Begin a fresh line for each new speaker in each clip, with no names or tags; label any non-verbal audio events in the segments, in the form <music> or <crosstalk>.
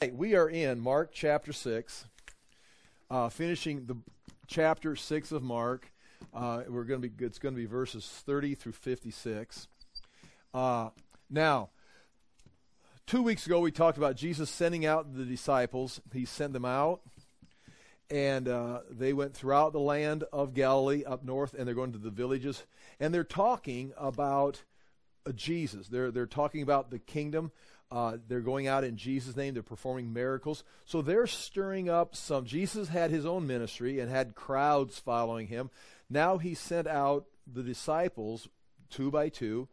Hey, we are in Mark chapter 6, uh, finishing the chapter 6 of Mark. Uh, we're going to be it's going to be verses 30 through 56. Uh, now, two weeks ago we talked about Jesus sending out the disciples. He sent them out, and uh, they went throughout the land of Galilee up north, and they're going to the villages, and they're talking about uh, Jesus. They're they're talking about the kingdom. Uh, they're going out in Jesus' name. They're performing miracles. So they're stirring up some. Jesus had his own ministry and had crowds following him. Now he sent out the disciples two by two,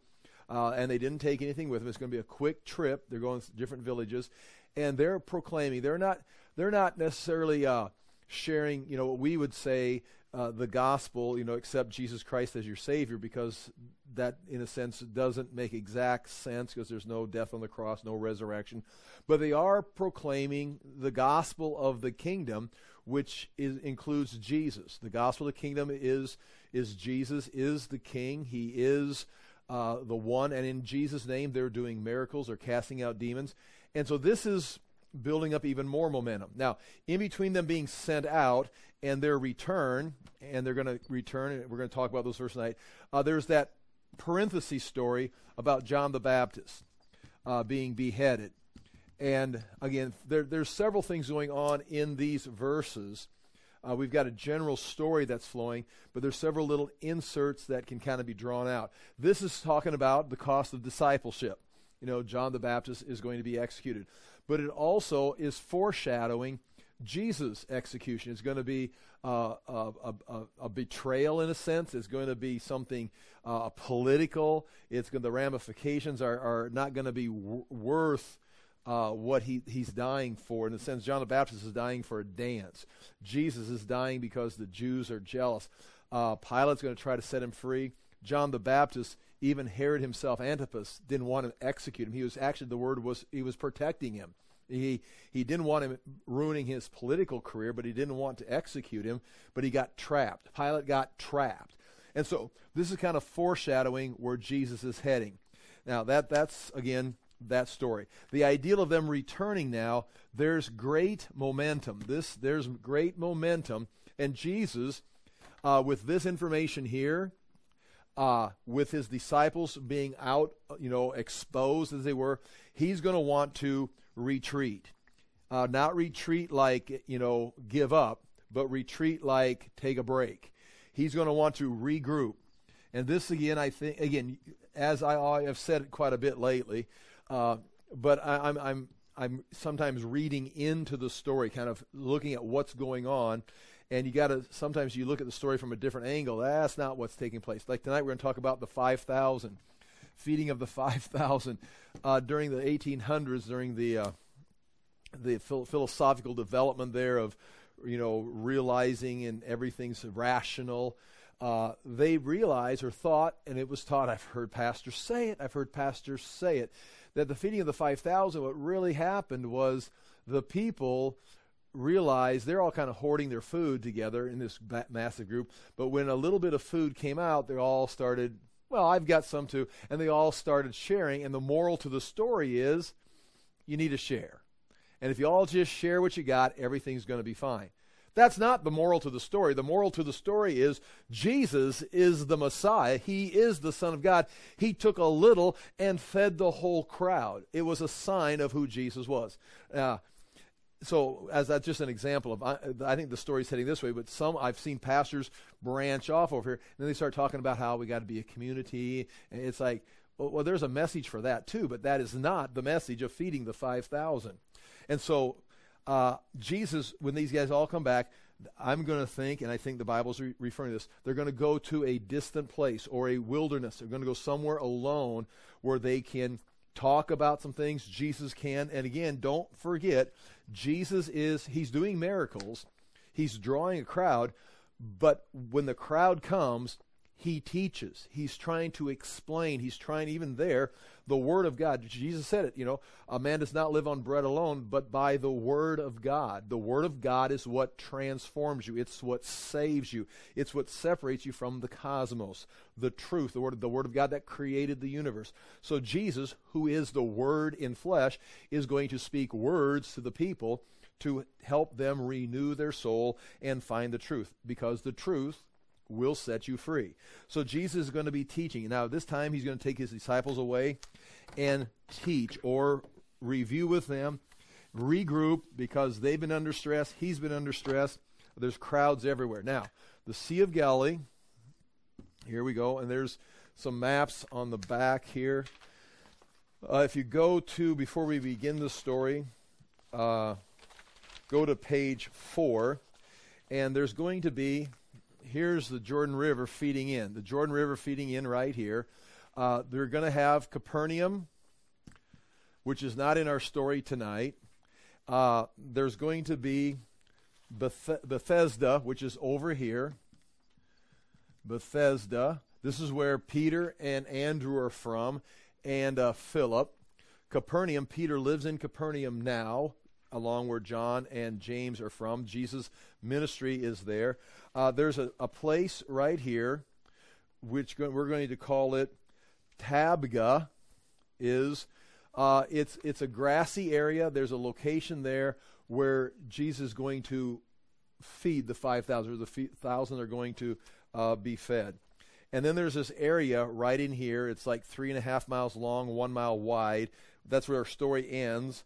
uh, and they didn't take anything with them. It's going to be a quick trip. They're going to different villages, and they're proclaiming. They're not. They're not necessarily uh, sharing. You know what we would say uh, the gospel, you know, accept Jesus Christ as your Savior because that, in a sense, doesn't make exact sense because there's no death on the cross, no resurrection. But they are proclaiming the gospel of the kingdom, which is, includes Jesus. The gospel of the kingdom is is Jesus is the King. He is uh, the one, and in Jesus' name, they're doing miracles, they're casting out demons, and so this is building up even more momentum. Now, in between them being sent out and their return, and they're going to return, and we're going to talk about those first tonight, uh, there's that parenthesis story about John the Baptist uh, being beheaded. And again, there, there's several things going on in these verses. Uh, we've got a general story that's flowing, but there's several little inserts that can kind of be drawn out. This is talking about the cost of discipleship. You know, John the Baptist is going to be executed but it also is foreshadowing Jesus' execution. It's going to be uh, a, a, a, betrayal in a sense. It's going to be something uh, political. It's going, the ramifications are, are not going to be w- worth uh, what he, he's dying for. In a sense, John the Baptist is dying for a dance. Jesus is dying because the Jews are jealous. Uh, Pilate's going to try to set him free. John the Baptist even Herod himself, Antipas, didn't want to execute him. He was actually the word was he was protecting him. He he didn't want him ruining his political career, but he didn't want to execute him. But he got trapped. Pilate got trapped, and so this is kind of foreshadowing where Jesus is heading. Now that that's again that story. The ideal of them returning now, there's great momentum. This there's great momentum, and Jesus, uh, with this information here, uh, with his disciples being out, you know, exposed as they were, he's going to want to retreat. Uh, not retreat like, you know, give up, but retreat like take a break. He's going to want to regroup. And this, again, I think, again, as I, have said it quite a bit lately, uh, but I, I'm, I'm, I'm sometimes reading into the story, kind of looking at what's going on and you got to sometimes you look at the story from a different angle. That's not what's taking place. Like tonight, we're going to talk about the 5,000 feeding of the <laughs> 5,000 uh, during the 1800s, during the uh, the philosophical development there of you know realizing and everything's rational. Uh, they realized or thought, and it was taught. I've heard pastors say it. I've heard pastors say it that the feeding of the 5,000. What really happened was the people realize they're all kind of hoarding their food together in this massive group. But when a little bit of food came out, they all started, well, I've got some too. And they all started sharing. And the moral to the story is you need to share. And if you all just share what you got, everything's going to be fine. That's not the moral to the story. The moral to the story is Jesus is the Messiah. He is the Son of God. He took a little and fed the whole crowd. It was a sign of who Jesus was. Uh, so as that's just an example of I, I, think the story's heading this way but some i've seen pastors branch off over here and then they start talking about how we got to be a community and it's like well, well, there's a message for that too but that is not the message of feeding the 5000 and so uh, jesus when these guys all come back i'm going to think and i think the bible's re- referring to this they're going to go to a distant place or a wilderness they're going to go somewhere alone where they can talk about some things Jesus can. And again, don't forget, Jesus is, he's doing miracles, he's drawing a crowd, but when the crowd comes, he teaches. He's trying to explain. He's trying, even there, the Word of God. Jesus said it, you know, a man does not live on bread alone, but by the Word of God. The Word of God is what transforms you, it's what saves you, it's what separates you from the cosmos, the truth, the Word, the word of God that created the universe. So Jesus, who is the Word in flesh, is going to speak words to the people to help them renew their soul and find the truth, because the truth will set you free. So Jesus is going to be teaching. Now, this time he's going to take his disciples away and teach or review with them, regroup because they've been under stress, he's been under stress. There's crowds everywhere. Now, the Sea of Galilee, here we go, and there's some maps on the back here. Uh, if you go to, before we begin the story, uh, go to page four, and there's going to be here's the Jordan River feeding in. The Jordan River feeding in right here. Uh, they're going to have Capernaum, which is not in our story tonight. Uh, there's going to be Beth- Bethesda, which is over here. Bethesda. This is where Peter and Andrew are from, and uh, Philip. Capernaum, Peter lives in Capernaum now, along where John and James are from. Jesus' ministry is there. Uh, there's a, a, place right here, which we're going to call it Tabgha. Is uh, it's it's a grassy area. There's a location there where Jesus is going to feed the five thousand, the thousand are going to uh, be fed. And then there's this area right in here. It's like three and a half miles long, one mile wide. That's where our story ends.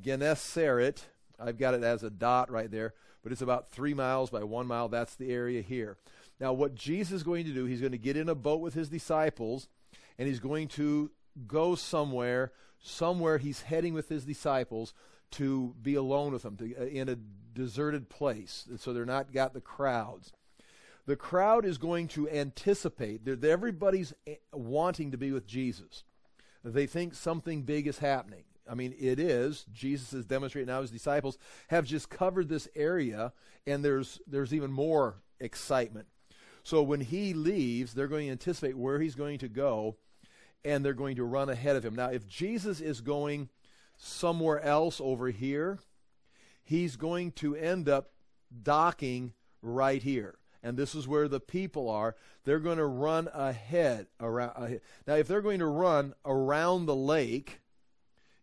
Gennesaret. I've got it as a dot right there but it's about three miles by one mile. That's the area here. Now, what Jesus is going to do, he's going to get in a boat with his disciples, and he's going to go somewhere. Somewhere he's heading with his disciples to be alone with them to, uh, in a deserted place, so they're not got the crowds. The crowd is going to anticipate. They're, everybody's eh, wanting to be with Jesus. They think something big is happening. I mean, it is. Jesus is demonstrating now his disciples have just covered this area, and there's there's even more excitement. So when he leaves, they're going to anticipate where he's going to go, and they're going to run ahead of him. Now, if Jesus is going somewhere else over here, he's going to end up docking right here. And this is where the people are. They're going to run ahead around. Ahead. Now, if they're going to run around the lake,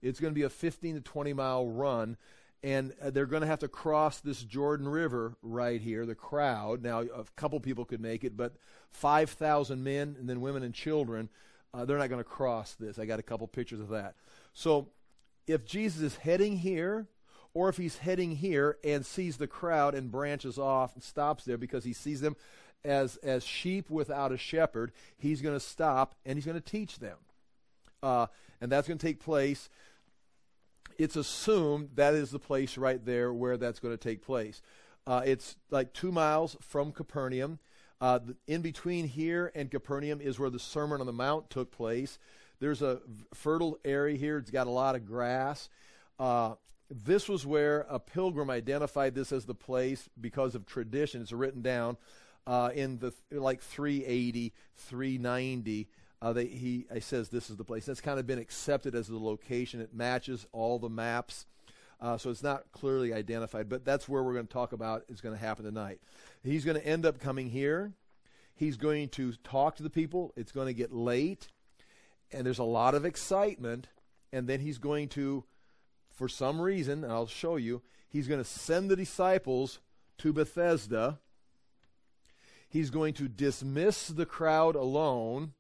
it's going to be a 15 to 20 mile run, and uh, they're going to have to cross this Jordan River right here. The crowd now, a couple people could make it, but 5,000 men and then women and children, uh, they're not going to cross this. I got a couple pictures of that. So, if Jesus is heading here, or if he's heading here and sees the crowd and branches off and stops there because he sees them as as sheep without a shepherd, he's going to stop and he's going to teach them. Uh, and that's going to take place it's assumed that is the place right there where that's going to take place. Uh, it's like two miles from Capernaum. Uh, in between here and Capernaum is where the Sermon on the Mount took place. There's a fertile area here. It's got a lot of grass. Uh, this was where a pilgrim identified this as the place because of tradition. It's written down uh, in the like 380, 390 uh, they, he, he says this is the place. That's kind of been accepted as the location. It matches all the maps. Uh, so it's not clearly identified, but that's where we're going to talk about is going to happen tonight. He's going to end up coming here. He's going to talk to the people. It's going to get late, and there's a lot of excitement. And then he's going to, for some reason, and I'll show you, he's going to send the disciples to Bethesda. He's going to dismiss the crowd alone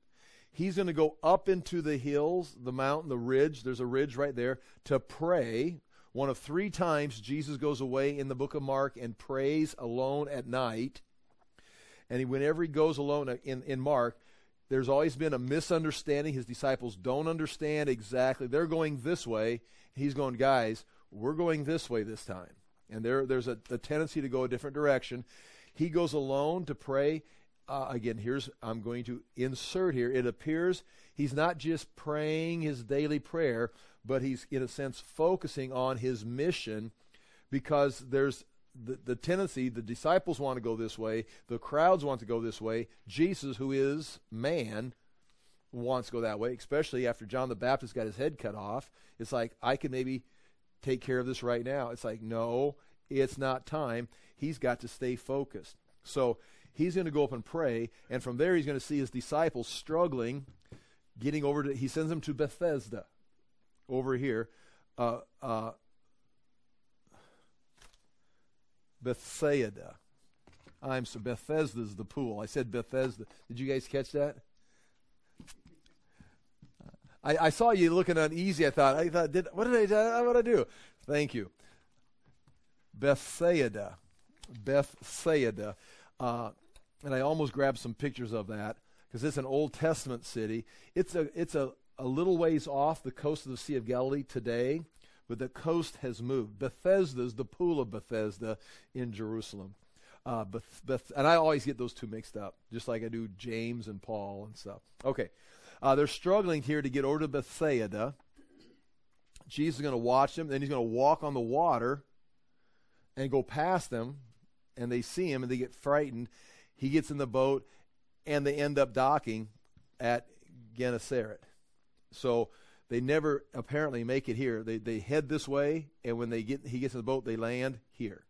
He's going to go up into the hills, the mountain, the ridge. There's a ridge right there to pray. One of three times Jesus goes away in the book of Mark and prays alone at night. And he, whenever he goes alone in, in Mark, there's always been a misunderstanding. His disciples don't understand exactly. They're going this way. He's going, guys, we're going this way this time. And there, there's a, a tendency to go a different direction. He goes alone to pray, uh, again, here's, I'm going to insert here. It appears he's not just praying his daily prayer, but he's, in a sense, focusing on his mission because there's the, the tendency, the disciples want to go this way, the crowds want to go this way. Jesus, who is man, wants to go that way, especially after John the Baptist got his head cut off. It's like, I can maybe take care of this right now. It's like, no, it's not time. He's got to stay focused. So he's going to go up and pray, and from there he's going to see his disciples struggling, getting over to, he sends them to Bethesda over here. Uh, uh, Bethsaida. I'm so Bethesda's the pool. I said Bethesda. Did you guys catch that? I, I saw you looking uneasy. I thought, I thought, did what did I? What did I do? Thank you. Bethsaida, Bethsaida, uh, and I almost grabbed some pictures of that because it's an Old Testament city. It's a it's a, a little ways off the coast of the Sea of Galilee today, but the coast has moved. Bethesda is the pool of Bethesda in Jerusalem. Uh, Beth, Beth, and I always get those two mixed up, just like I do James and Paul and stuff. Okay, uh, they're struggling here to get over to Bethsaida. Jesus is going to watch them, then he's going to walk on the water and go past them, and they see him and they get frightened. He gets in the boat, and they end up docking at Gennesaret. So they never apparently make it here. They they head this way, and when they get he gets in the boat, they land here.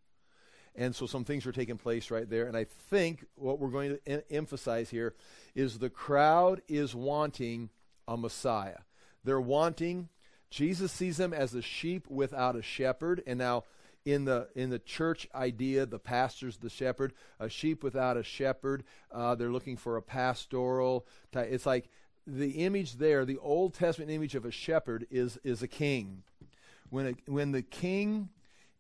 And so some things are taking place right there. And I think what we're going to em- emphasize here is the crowd is wanting a Messiah. They're wanting Jesus sees them as a sheep without a shepherd. And now in the in the church idea, the pastor's the shepherd, a sheep without a shepherd. Uh, they're looking for a pastoral. Type. It's like the image there, the Old Testament image of a shepherd is is a king. When when the king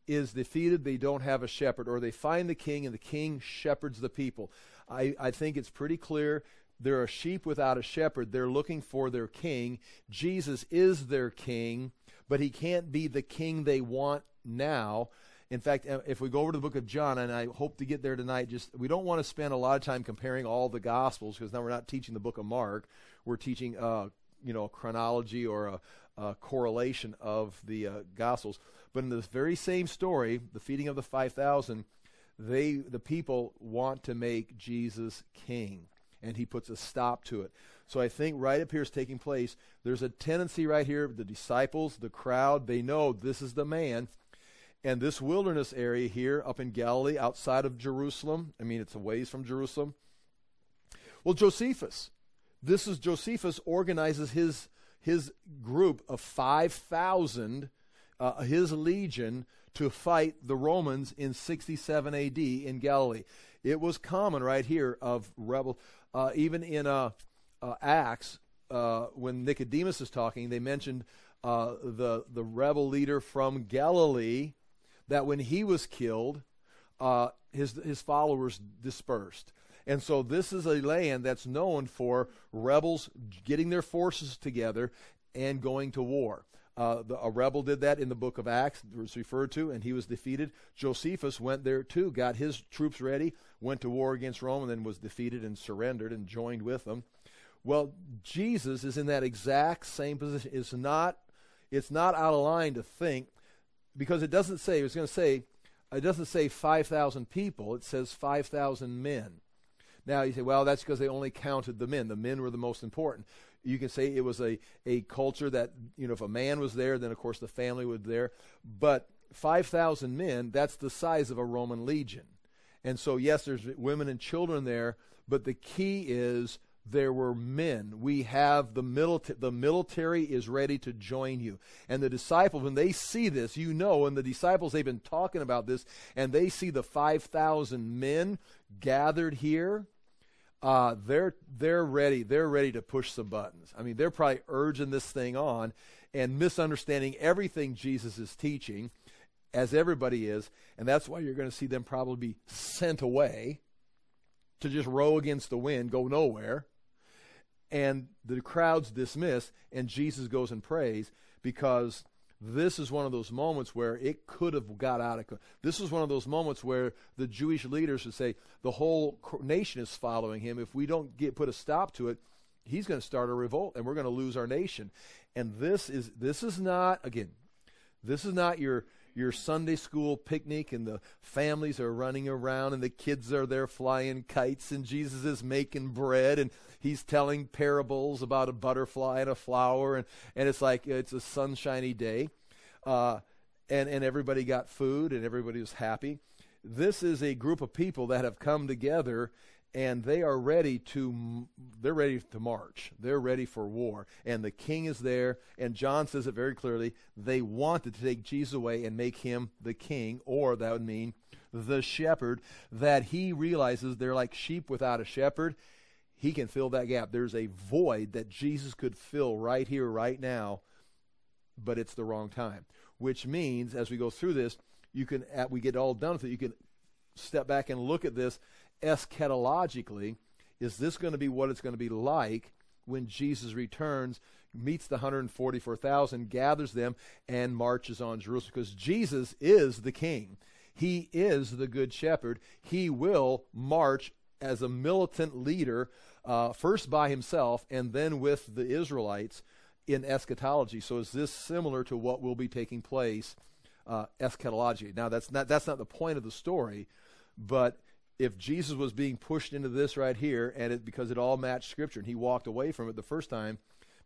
is defeated, they don't have a shepherd, or they find the king and the king shepherds the people. I, I think it's pretty clear they're a sheep without a shepherd. They're looking for their king. Jesus is their king, but he can't be the king they want now. In fact, uh, if we go over to the book of John, and I hope to get there tonight, just we don't want to spend a lot of time comparing all the gospels because now we're not teaching the book of Mark. We're teaching, uh, you know, chronology or a, a correlation of the uh, gospels. But in this very same story, the feeding of the 5,000, they, the people want to make Jesus king. And he puts a stop to it. So I think right up here is taking place. There's a tendency right here, the disciples, the crowd, they know this is the man. And this wilderness area here up in Galilee, outside of Jerusalem, I mean, it's a ways from Jerusalem. Well, Josephus, this is Josephus organizes his, his group of 5,000 uh, his legion to fight the Romans in 67 AD in Galilee. It was common right here of rebel, uh, even in uh, uh Acts uh, when Nicodemus is talking, they mentioned uh, the the rebel leader from Galilee. That when he was killed, his his followers dispersed. And so this is a land that's known for rebels getting their forces together and going to war. Uh, the, a rebel did that in the book of Acts, it was referred to, and he was defeated. Josephus went there too, got his troops ready, went to war against Rome, and then was defeated and surrendered and joined with them. Well, Jesus is in that exact same position. It's not, it's not out of line to think, because it doesn't say, it's going to say, it doesn't say 5,000 people, it says 5,000 men. Now you say, well, that's because they only counted the men. The men were the most important you can say it was a, a culture that, you know, if a man was there, then of course the family was there. But 5,000 men, that's the size of a Roman legion. And so, yes, there's women and children there, but the key is there were men. We have the military. The military is ready to join you. And the disciples, when they see this, you know, and the disciples, they've been talking about this, and they see the 5,000 men gathered here uh, they're they're ready. They're ready to push some buttons. I mean, they're probably urging this thing on and misunderstanding everything Jesus is teaching, as everybody is, and that's why you're going to see them probably be sent away to just row against the wind, go nowhere, and the crowd's dismiss, and Jesus goes and prays because this is one of those moments where it could have got out of control. this is one of those moments where the jewish leaders would say the whole nation is following him if we don't get put a stop to it he's going to start a revolt and we're going to lose our nation and this is this is not again this is not your your Sunday school picnic and the families are running around and the kids are there flying kites and Jesus is making bread and he's telling parables about a butterfly and a flower and, and it's like it's a sunshiny day. Uh, and, and everybody got food and everybody was happy. This is a group of people that have come together and they are ready to they're ready to march. They're ready for war. And the king is there and john says it very clearly. They wanted to take jesus away and make him the king or that would mean the shepherd that he realizes they're like sheep without a shepherd. He can fill that gap. There's a void that jesus could fill right here right now but it's the wrong time. Which means as we go through this you can we get all done with it you can step back and look at this eschatologically, is this going to be what it's going to be like when Jesus returns, meets the 144,000, gathers them, and marches on Jerusalem? Because Jesus is the king. He is the good shepherd. He will march as a militant leader, uh, first by himself and then with the Israelites in eschatology. So is this similar to what will be taking place uh, eschatology? Now that's not that's not the point of the story, but if Jesus was being pushed into this right here, and it because it all matched Scripture, and he walked away from it the first time,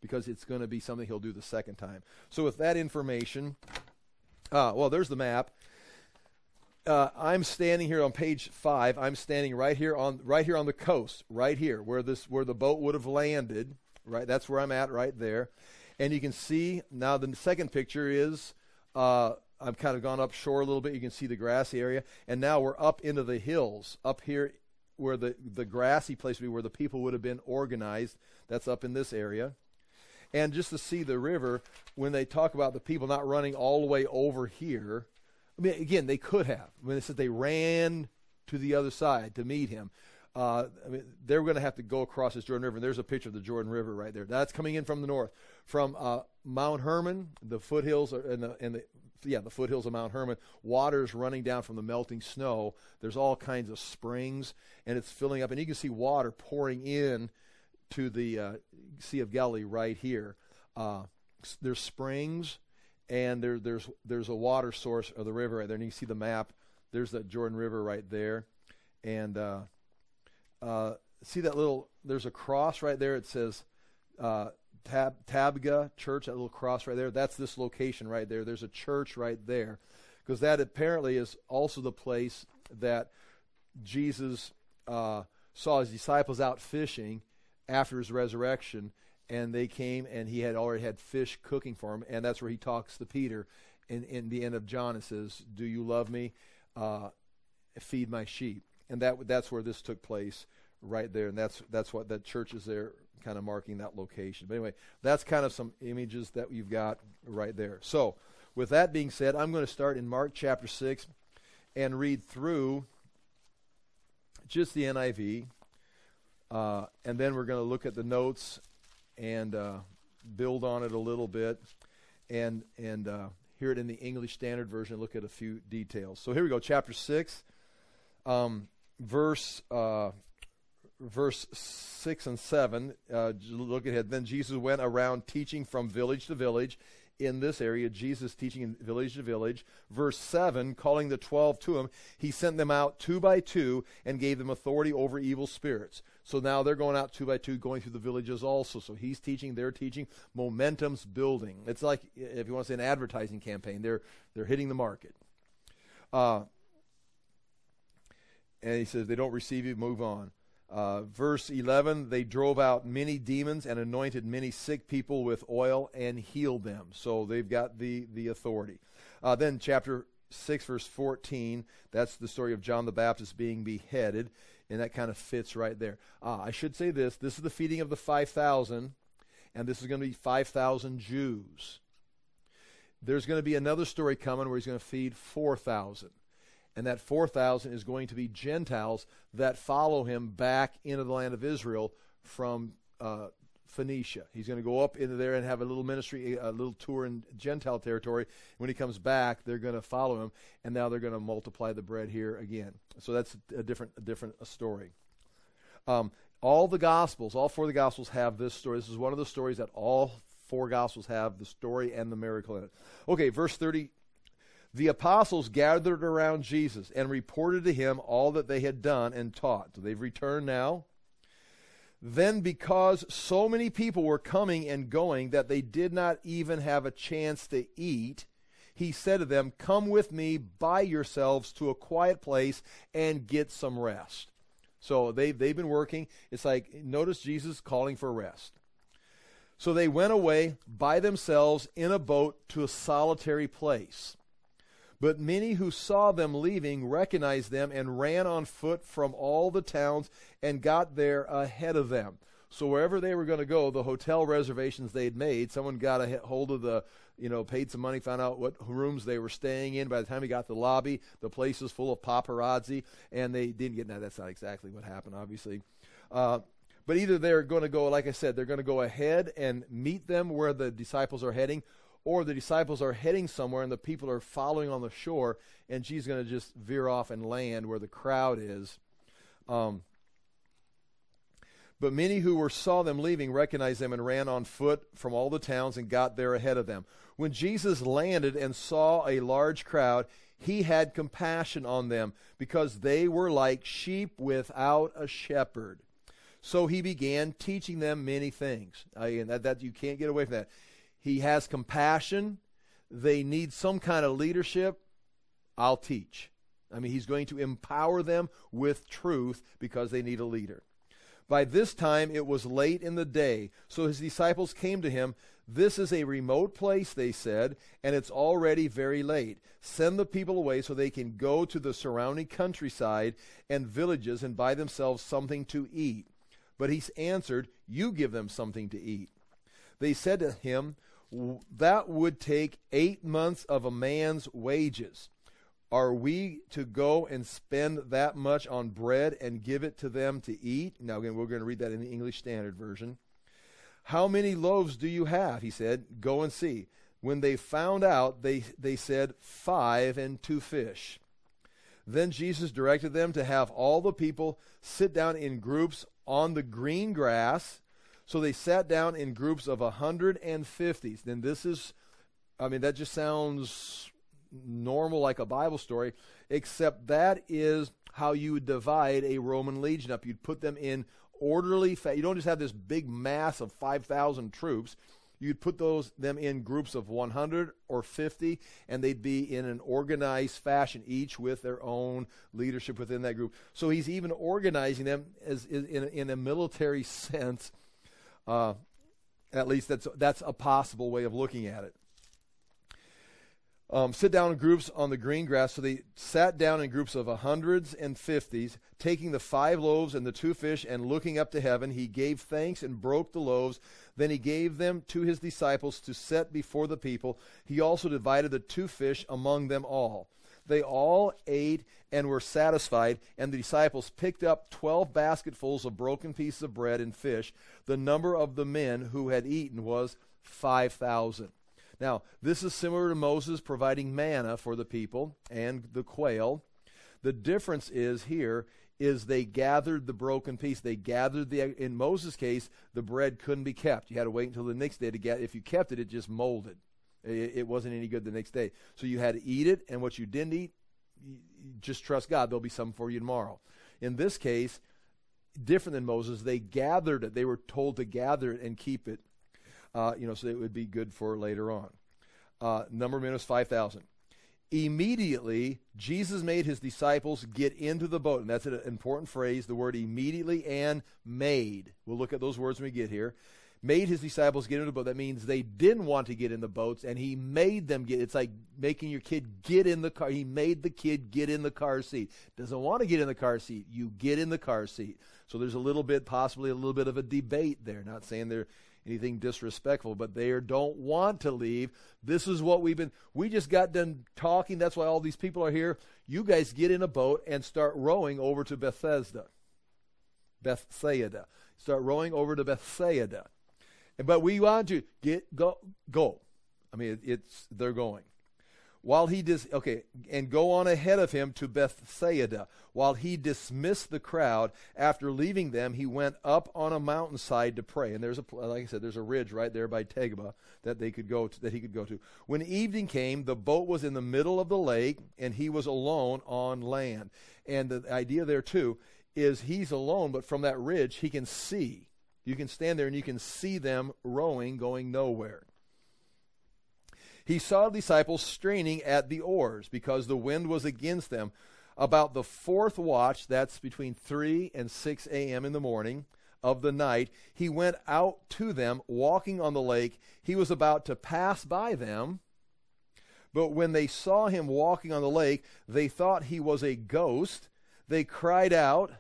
because it's going to be something he'll do the second time. So with that information, uh, well, there's the map. Uh, I'm standing here on page five. I'm standing right here on right here on the coast, right here where this where the boat would have landed. Right, that's where I'm at, right there. And you can see now the second picture is uh, I've kind of gone up shore a little bit. You can see the grassy area, and now we're up into the hills, up here where the the grassy place would be, where the people would have been organized. That's up in this area, and just to see the river when they talk about the people not running all the way over here. I mean, again, they could have. When it says they ran to the other side to meet him, uh, I mean, they're going to have to go across this Jordan River. And there's a picture of the Jordan River right there. That's coming in from the north, from uh, Mount Hermon, the foothills, and the, and the yeah, the foothills of Mount Hermon. Water's running down from the melting snow. There's all kinds of springs, and it's filling up. And you can see water pouring in to the uh, Sea of Galilee right here. Uh, there's springs, and there, there's there's a water source of the river right there. And you see the map. There's that Jordan River right there, and uh, uh see that little. There's a cross right there. It says uh, Tab, Tabgha Church, that little cross right there, that's this location right there. There's a church right there. Because that apparently is also the place that Jesus uh, saw his disciples out fishing after his resurrection, and they came and he had already had fish cooking for him. and that's where he talks to Peter in, in the end of John and says, Do you love me? Uh, feed my sheep. And that that's where this took place right there, and that's that's what that church is there kind of marking that location. But anyway, that's kind of some images that you've got right there. So, with that being said, I'm going to start in Mark chapter 6 and read through just the NIV. Uh, and then we're going to look at the notes and uh, build on it a little bit and, and uh, hear it in the English Standard Version, look at a few details. So here we go, chapter 6, um, verse uh, verse 6 and 7, uh, look ahead. Then Jesus went around teaching from village to village. In this area, Jesus teaching in village to village. Verse 7, calling the twelve to him, he sent them out two by two and gave them authority over evil spirits. So now they're going out two by two, going through the villages also. So he's teaching, they're teaching. Momentum's building. It's like, if you want to say an advertising campaign, they're, they're hitting the market. Uh, and he says, they don't receive you, move on. Uh, verse 11, they drove out many demons and anointed many sick people with oil and healed them. So they've got the, the authority. Uh, then, chapter 6, verse 14, that's the story of John the Baptist being beheaded, and that kind of fits right there. Uh, I should say this this is the feeding of the 5,000, and this is going to be 5,000 Jews. There's going to be another story coming where he's going to feed 4,000 and that 4,000 is going to be Gentiles that follow him back into the land of Israel from uh, Phoenicia. He's going to go up into there and have a little ministry, a little tour in Gentile territory. When he comes back, they're going to follow him, and now they're going to multiply the bread here again. So that's a different, a different story. Um, all the Gospels, all four of the Gospels have this story. This is one of the stories that all four Gospels have the story and the miracle in it. Okay, verse 30 The apostles gathered around Jesus and reported to him all that they had done and taught. So they've returned now. Then, because so many people were coming and going that they did not even have a chance to eat, he said to them, Come with me by yourselves to a quiet place and get some rest. So they, they've been working. It's like, notice Jesus calling for rest. So they went away by themselves in a boat to a solitary place. But many who saw them leaving recognized them and ran on foot from all the towns and got there ahead of them. So wherever they were going to go, the hotel reservations they'd made, someone got a hold of the, you know, paid some money, found out what rooms they were staying in. By the time he got to the lobby, the place was full of paparazzi, and they didn't get. Now that's not exactly what happened, obviously. Uh, but either they're going to go, like I said, they're going to go ahead and meet them where the disciples are heading, or the disciples are heading somewhere and the people are following on the shore, and she's going to just veer off and land where the crowd is. Um, but many who were saw them leaving recognized them and ran on foot from all the towns and got there ahead of them. When Jesus landed and saw a large crowd, he had compassion on them because they were like sheep without a shepherd. So he began teaching them many things. and that, that you can't get away from that. He has compassion. They need some kind of leadership. I'll teach. I mean, he's going to empower them with truth because they need a leader. By this time, it was late in the day, so his disciples came to him. This is a remote place, they said, and it's already very late. Send the people away so they can go to the surrounding countryside and villages and buy themselves something to eat. But he answered, You give them something to eat. They said to him, That would take eight months of a man's wages. Are we to go and spend that much on bread and give it to them to eat? Now, again, we're going to read that in the English Standard Version. How many loaves do you have? He said, Go and see. When they found out, they, they said, Five and two fish. Then Jesus directed them to have all the people sit down in groups on the green grass. So they sat down in groups of a 150. Then this is, I mean, that just sounds normal like a Bible story, except that is how you would divide a Roman legion up. You'd put them in orderly, fa- you don't just have this big mass of 5,000 troops you'd put those them in groups of 100 or 50 and they'd be in an organized fashion each with their own leadership within that group so he's even organizing them as in, in a military <laughs> sense uh, at least that's that's a possible way of looking at it um, sit down in groups on the green grass. So they sat down in groups of hundreds and fifties, taking the five loaves and the two fish and looking up to heaven. He gave thanks and broke the loaves. Then he gave them to his disciples to set before the people. He also divided the two fish among them all. They all ate and were satisfied, and the disciples picked up twelve basketfuls of broken pieces of bread and fish. The number of the men who had eaten was five thousand. Now, this is similar to Moses providing manna for the people and the quail. The difference is here is they gathered the broken piece. They gathered the in Moses' case, the bread couldn't be kept. You had to wait until the next day to get. If you kept it, it just molded. It, it wasn't any good the next day. So you had to eat it, and what you didn't eat, just trust God. There'll be some for you tomorrow. In this case, different than Moses, they gathered it. They were told to gather it and keep it uh, you know, so it would be good for later on. Uh, number 5,000. Immediately, Jesus made his disciples get into the boat. And that's an important phrase, the word immediately and made. We'll look at those words when we get here. Made his disciples get into the boat. That means they didn't want to get in the boats, and he made them get. It's like making your kid get in the car. He made the kid get in the car seat. Doesn't want to get in the car seat. You get in the car seat. So there's a little bit, possibly a little bit of a debate there. Not saying they're anything disrespectful, but they don't want to leave. This is what we've been, we just got done talking. That's why all these people are here. You guys get in a boat and start rowing over to Bethesda. Bethsaida. Start rowing over to Bethsaida. But we want to get, go, go. I mean, it's, they're going. while he dis- okay and go on ahead of him to Bethsaida. While he dismissed the crowd after leaving them he went up on a mountainside to pray. And there's a like I said there's a ridge right there by Tabgha that they could go to that he could go to. When evening came the boat was in the middle of the lake and he was alone on land. And the idea there too is he's alone but from that ridge he can see you can stand there and you can see them rowing going nowhere he saw the disciples straining at the oars because the wind was against them. About the fourth watch, that's between 3 and 6 a.m. in the morning of the night, he went out to them walking on the lake. He was about to pass by them. But when they saw him walking on the lake, they thought he was a ghost. They cried out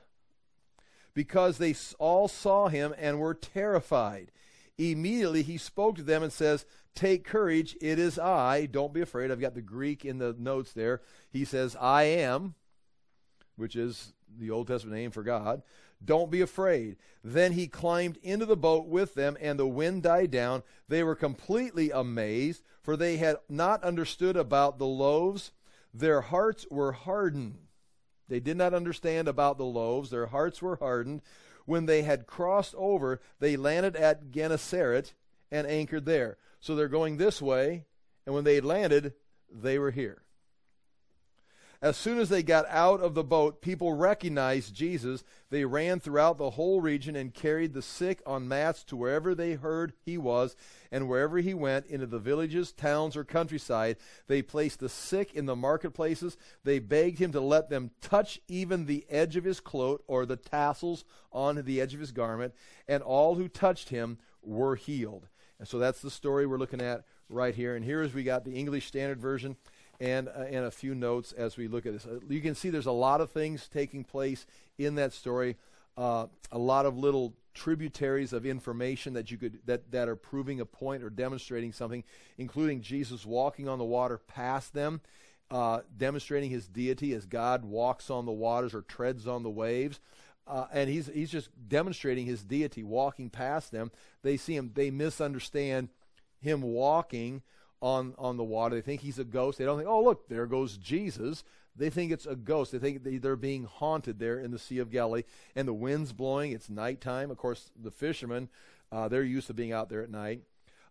because they all saw him and were terrified. Immediately he spoke to them and says, Take courage, it is I. Don't be afraid. I've got the Greek in the notes there. He says, I am, which is the Old Testament name for God. Don't be afraid. Then he climbed into the boat with them, and the wind died down. They were completely amazed, for they had not understood about the loaves. Their hearts were hardened. They did not understand about the loaves. Their hearts were hardened. When they had crossed over, they landed at Gennesaret and anchored there. So they're going this way, and when they had landed, they were here. As soon as they got out of the boat, people recognized Jesus. They ran throughout the whole region and carried the sick on mats to wherever they heard he was, and wherever he went, into the villages, towns, or countryside. They placed the sick in the marketplaces. They begged him to let them touch even the edge of his cloak or the tassels on the edge of his garment, and all who touched him were healed. And so that's the story we're looking at right here. And here is we got the English Standard Version and uh, and a few notes as we look at this. Uh, you can see there's a lot of things taking place in that story. Uh, a lot of little tributaries of information that you could that that are proving a point or demonstrating something, including Jesus walking on the water past them, uh, demonstrating his deity as God walks on the waters or treads on the waves. Uh, and he's he's just demonstrating his deity, walking past them. They see him, they misunderstand him walking on on the water. They think he's a ghost. They don't think, oh look, there goes Jesus. They think it's a ghost. They think they're being haunted there in the Sea of Galilee, and the wind's blowing. It's nighttime. Of course, the fishermen, uh, they're used to being out there at night.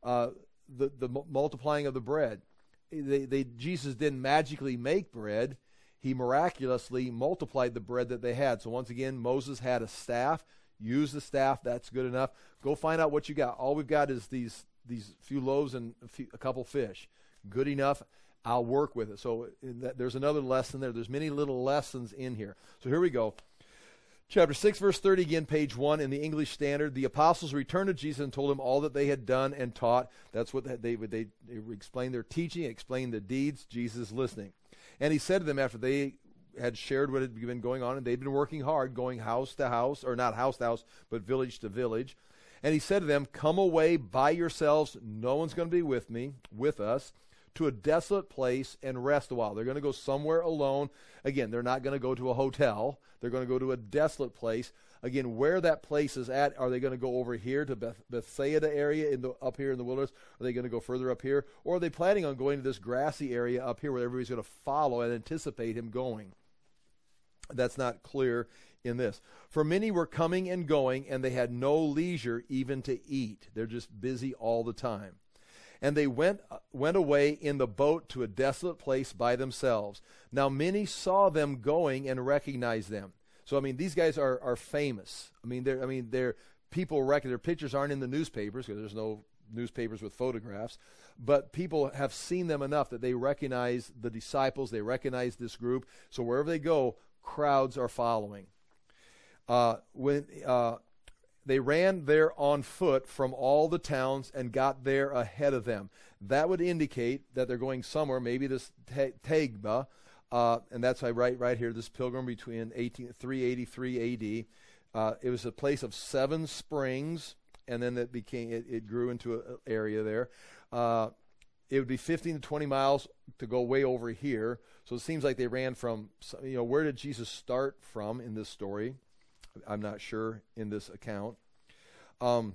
Uh, the the multiplying of the bread. They, they Jesus didn't magically make bread he miraculously multiplied the bread that they had. So once again, Moses had a staff. Use the staff. That's good enough. Go find out what you got. All we've got is these these few loaves and a, few, a couple fish. Good enough. I'll work with it. So that, there's another lesson there. There's many little lessons in here. So here we go. Chapter 6, verse 30, again, page 1 in the English Standard. The apostles returned to Jesus and told him all that they had done and taught. That's what they, they, they, explained their teaching, explained the deeds. Jesus listening. And he said to them after they had shared what had been going on, and they'd been working hard, going house to house, or not house to house, but village to village. And he said to them, Come away by yourselves. No one's going to be with me, with us, to a desolate place and rest a while. They're going to go somewhere alone. Again, they're not going to go to a hotel. They're going to go to a desolate place Again, where that place is at, are they going to go over here to Beth- Bethsaida area in the, up here in the wilderness? Are they going to go further up here? Or are they planning on going to this grassy area up here where everybody's going to follow and anticipate him going? That's not clear in this. For many were coming and going, and they had no leisure even to eat. They're just busy all the time. And they went, went away in the boat to a desolate place by themselves. Now many saw them going and recognized them. So I mean, these guys are are famous. I mean, they're I mean they're people reckon their pictures aren't in the newspapers because there's no newspapers with photographs, but people have seen them enough that they recognize the disciples. They recognize this group. So wherever they go, crowds are following. Uh, when uh, they ran there on foot from all the towns and got there ahead of them. That would indicate that they're going somewhere, maybe this Tabgha, uh, and that's I write right here. This pilgrim between 18, 383 A.D. Uh, it was a place of seven springs, and then it became it, it grew into an area there. Uh, it would be 15 to 20 miles to go way over here. So it seems like they ran from you know where did Jesus start from in this story? I'm not sure in this account. Um,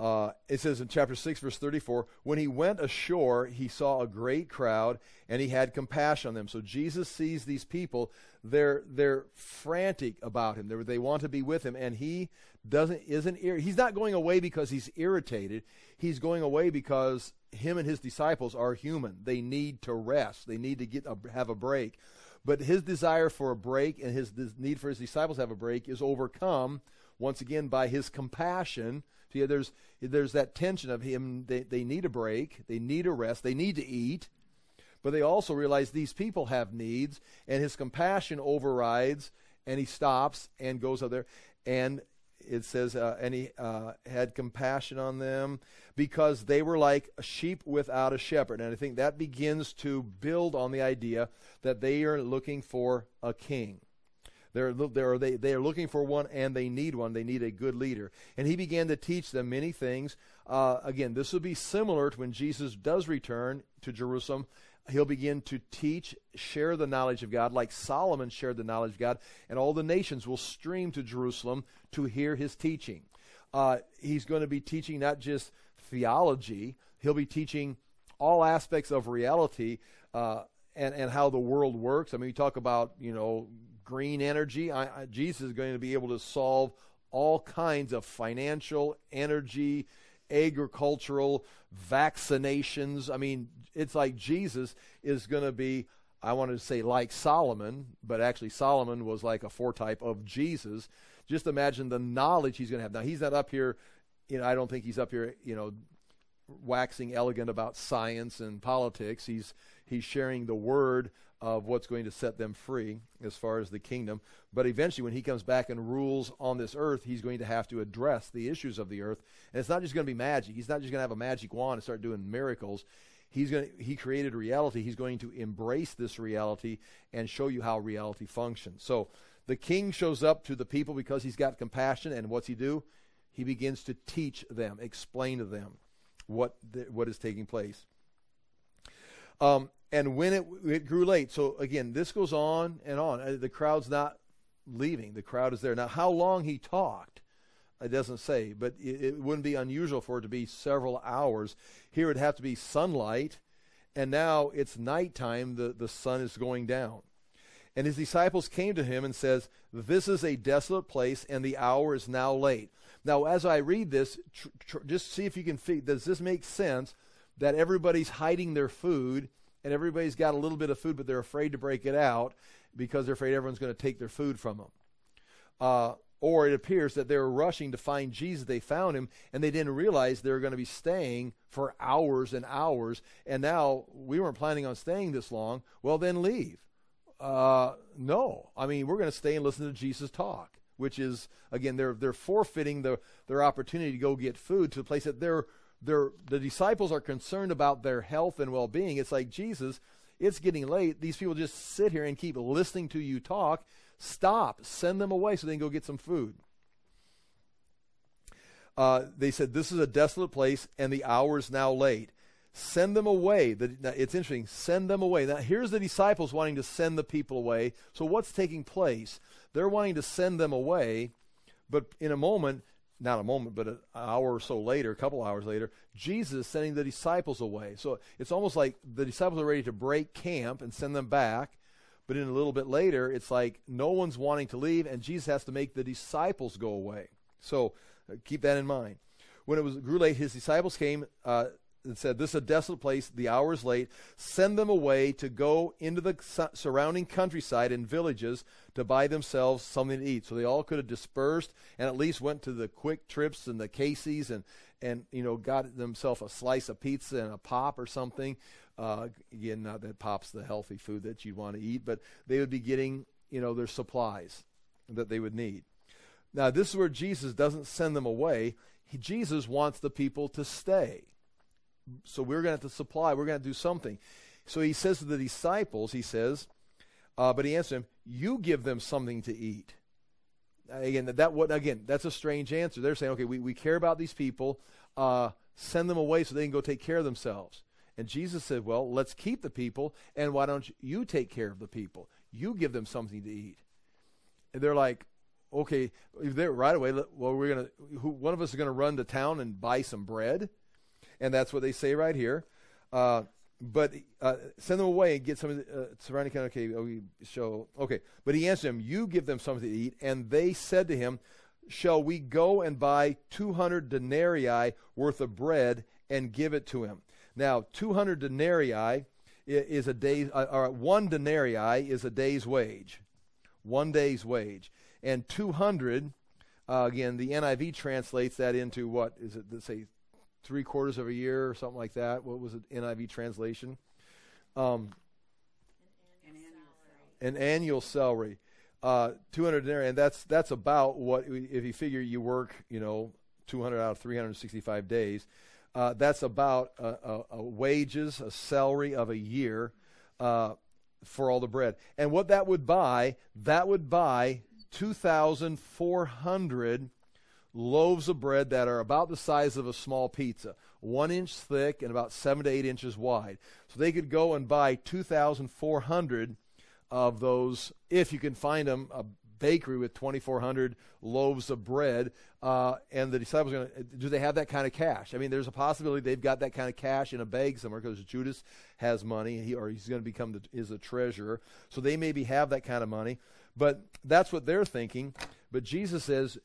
uh, it says in chapter 6, verse 34, when he went ashore, he saw a great crowd and he had compassion on them. So Jesus sees these people. They're, they're frantic about him. They're, they want to be with him. And he doesn't, isn't, he's not going away because he's irritated. He's going away because him and his disciples are human. They need to rest. They need to get a, have a break. But his desire for a break and his need for his disciples to have a break is overcome once again by his compassion See, there's there's that tension of him. They, they need a break. They need a rest. They need to eat. But they also realize these people have needs, and his compassion overrides, and he stops and goes out there. And it says, uh, and he uh, had compassion on them because they were like a sheep without a shepherd. And I think that begins to build on the idea that they are looking for a king. They're, they're, they, they are looking for one and they need one. They need a good leader. And he began to teach them many things. Uh, again, this will be similar to when Jesus does return to Jerusalem. He'll begin to teach, share the knowledge of God, like Solomon shared the knowledge of God, and all the nations will stream to Jerusalem to hear his teaching. Uh, he's going to be teaching not just theology, he'll be teaching all aspects of reality uh, and, and how the world works. I mean, you talk about, you know, green energy. I, I, Jesus is going to be able to solve all kinds of financial, energy, agricultural, vaccinations. I mean, it's like Jesus is going to be, I wanted to say like Solomon, but actually Solomon was like a foretype of Jesus. Just imagine the knowledge he's going to have. Now, he's not up here, you know, I don't think he's up here, you know, waxing elegant about science and politics. He's he's sharing the word of what's going to set them free as far as the kingdom. But eventually, when he comes back and rules on this earth, he's going to have to address the issues of the earth. And it's not just going to be magic. He's not just going to have a magic wand and start doing miracles. He's going to, he created reality. He's going to embrace this reality and show you how reality functions. So the king shows up to the people because he's got compassion. And what's he do? He begins to teach them, explain to them what the, what is taking place. Um, and when it, it grew late, so again, this goes on and on. Uh, the crowd's not leaving, the crowd is there. Now, how long he talked, it doesn't say, but it, it wouldn't be unusual for it to be several hours. Here it'd have to be sunlight, and now it's nighttime, the, the sun is going down. And his disciples came to him and says, This is a desolate place, and the hour is now late. Now, as I read this, tr- tr- just see if you can figure, does this make sense that everybody's hiding their food and everybody's got a little bit of food, but they're afraid to break it out because they're afraid everyone's going to take their food from them. Uh, or it appears that they were rushing to find Jesus. They found him, and they didn't realize they were going to be staying for hours and hours. And now we weren't planning on staying this long. Well, then leave. Uh, no, I mean we're going to stay and listen to Jesus talk, which is again they're they're forfeiting the, their opportunity to go get food to the place that they're they're, the disciples are concerned about their health and well being. It's like, Jesus, it's getting late. These people just sit here and keep listening to you talk. Stop. Send them away so they can go get some food. Uh, they said, This is a desolate place, and the hour is now late. Send them away. The, it's interesting. Send them away. Now, here's the disciples wanting to send the people away. So, what's taking place? They're wanting to send them away, but in a moment, not a moment, but an hour or so later, a couple hours later, Jesus is sending the disciples away. So it's almost like the disciples are ready to break camp and send them back. But in a little bit later, it's like no one's wanting to leave, and Jesus has to make the disciples go away. So uh, keep that in mind. When it was grew late, his disciples came uh, and said, This is a desolate place, the hour is late. Send them away to go into the surrounding countryside and villages to buy themselves something to eat. So they all could have dispersed and at least went to the QuikTrips and the Casey's and, and you know, got themselves a slice of pizza and a pop or something. Uh, again, not that pop's the healthy food that you'd want to eat, but they would be getting, you know, their supplies that they would need. Now, this is where Jesus doesn't send them away. He, Jesus wants the people to stay so we're going to have to supply. We're going to do something. So he says to the disciples, he says, uh, but he answered him, "You give them something to eat." Again, that what again? That's a strange answer. They're saying, "Okay, we, we care about these people. Uh, send them away so they can go take care of themselves." And Jesus said, "Well, let's keep the people, and why don't you take care of the people? You give them something to eat." And they're like, okay, they're right away. Well, we're gonna. Who, one of us is gonna run to town and buy some bread, and that's what they say right here. Uh, but uh, send them away and get some of the uh, surrounding kind. Okay, oh, show. Okay, but he answered him, "You give them something to eat." And they said to him, "Shall we go and buy two hundred denarii worth of bread and give it to him?" Now, two hundred denarii is a day, uh, or one denarii is a day's wage, one day's wage, and two hundred. Uh, again, the NIV translates that into what is it? Let's say three quarters of a year or something like that. What was it? NIV translation. Um, an, annual an annual salary. Uh, 200 denarii, and that's that's about what if you figure you work, you know, 200 out of 365 days. Uh, that's about a, a, a, wages, a salary of a year uh, for all the bread. And what that would buy, that would buy 2,400 loaves of bread that are about the size of a small pizza, one inch thick and about seven to eight inches wide. So they could go and buy 2,400 of those, if you can find them, a bakery with 2,400 loaves of bread. Uh, and the disciples are going to, do they have that kind of cash? I mean, there's a possibility they've got that kind of cash in a bag somewhere because Judas has money, he, or he's going to become the, is a treasurer. So they maybe have that kind of money. But that's what they're thinking. But Jesus says,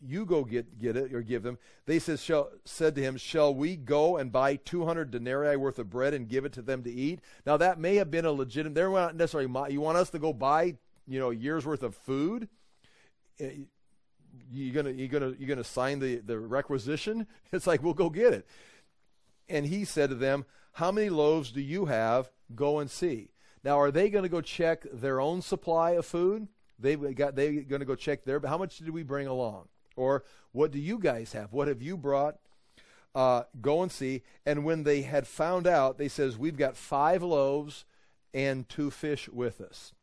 you go get get it or give them. They says shall, said to him, Shall we go and buy two hundred denarii worth of bread and give it to them to eat? Now that may have been a legitimate. They're not necessarily. You want us to go buy you know a year's worth of food? Eh, you gonna you gonna you gonna sign the the requisition? <laughs> It's like we'll go get it. And he said to them, How many loaves do you have? Go and see. Now, are they going to go check their own supply of food? They've got they going to go check their. How much did we bring along? Or what do you guys have? What have you brought? Uh, go and see. And when they had found out, they says, We've got five loaves and two fish with us.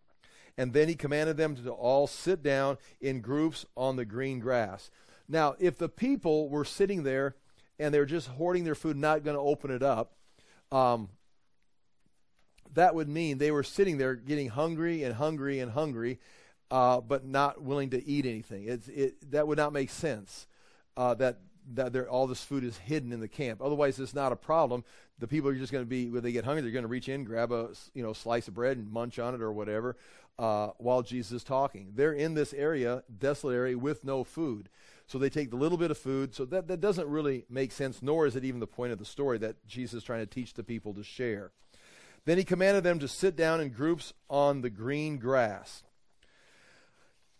And then he commanded them to all sit down in groups on the green grass. Now, if the people were sitting there and they're just hoarding their food, not going to open it up, um, that would mean they were sitting there getting hungry and hungry and hungry uh, but not willing to eat anything. It, that would not make sense. Uh, that that all this food is hidden in the camp. Otherwise, it's not a problem. The people are just going to be when they get hungry, they're going to reach in, grab a you know slice of bread and munch on it or whatever uh, while Jesus is talking. They're in this area, desolate area, with no food. So they take the little bit of food. So that, that doesn't really make sense, nor is it even the point of the story that Jesus is trying to teach the people to share. Then he commanded them to sit down in groups on the green grass.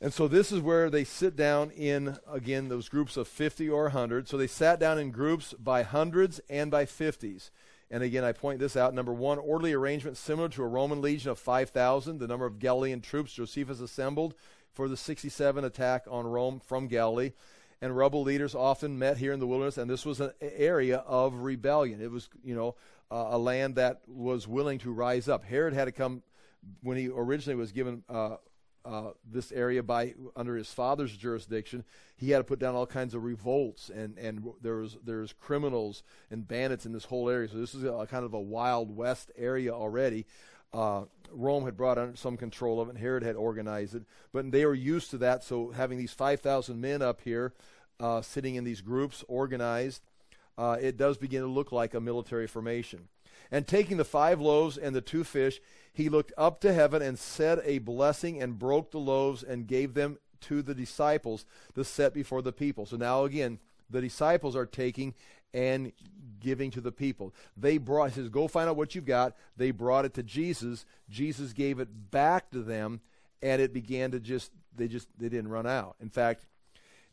And so this is where they sit down in, again, those groups of 50 or 100. So they sat down in groups by hundreds and by 50s. And again, I point this out. Number one, orderly arrangement similar to a Roman legion of 5,000, the number of Galilean troops Josephus assembled for the 67 attack on Rome from Galilee. And rebel leaders often met here in the wilderness, and this was an area of rebellion. It was, you know, uh, a land that was willing to rise up. Herod had to come when he originally was given uh, uh, this area by under his father's jurisdiction, he had to put down all kinds of revolts, and and there was there's criminals and bandits in this whole area. So this is a, kind of a wild west area already. Uh, Rome had brought under some control of it, and Herod had organized it, but they were used to that. So having these five thousand men up here, uh, sitting in these groups, organized, uh, it does begin to look like a military formation. And taking the five loaves and the two fish, he looked up to heaven and said a blessing and broke the loaves and gave them to the disciples to set before the people. So now again, the disciples are taking and giving to the people. They brought, he says, go find out what you've got. They brought it to Jesus. Jesus gave it back to them, and it began to just, they just, they didn't run out. In fact,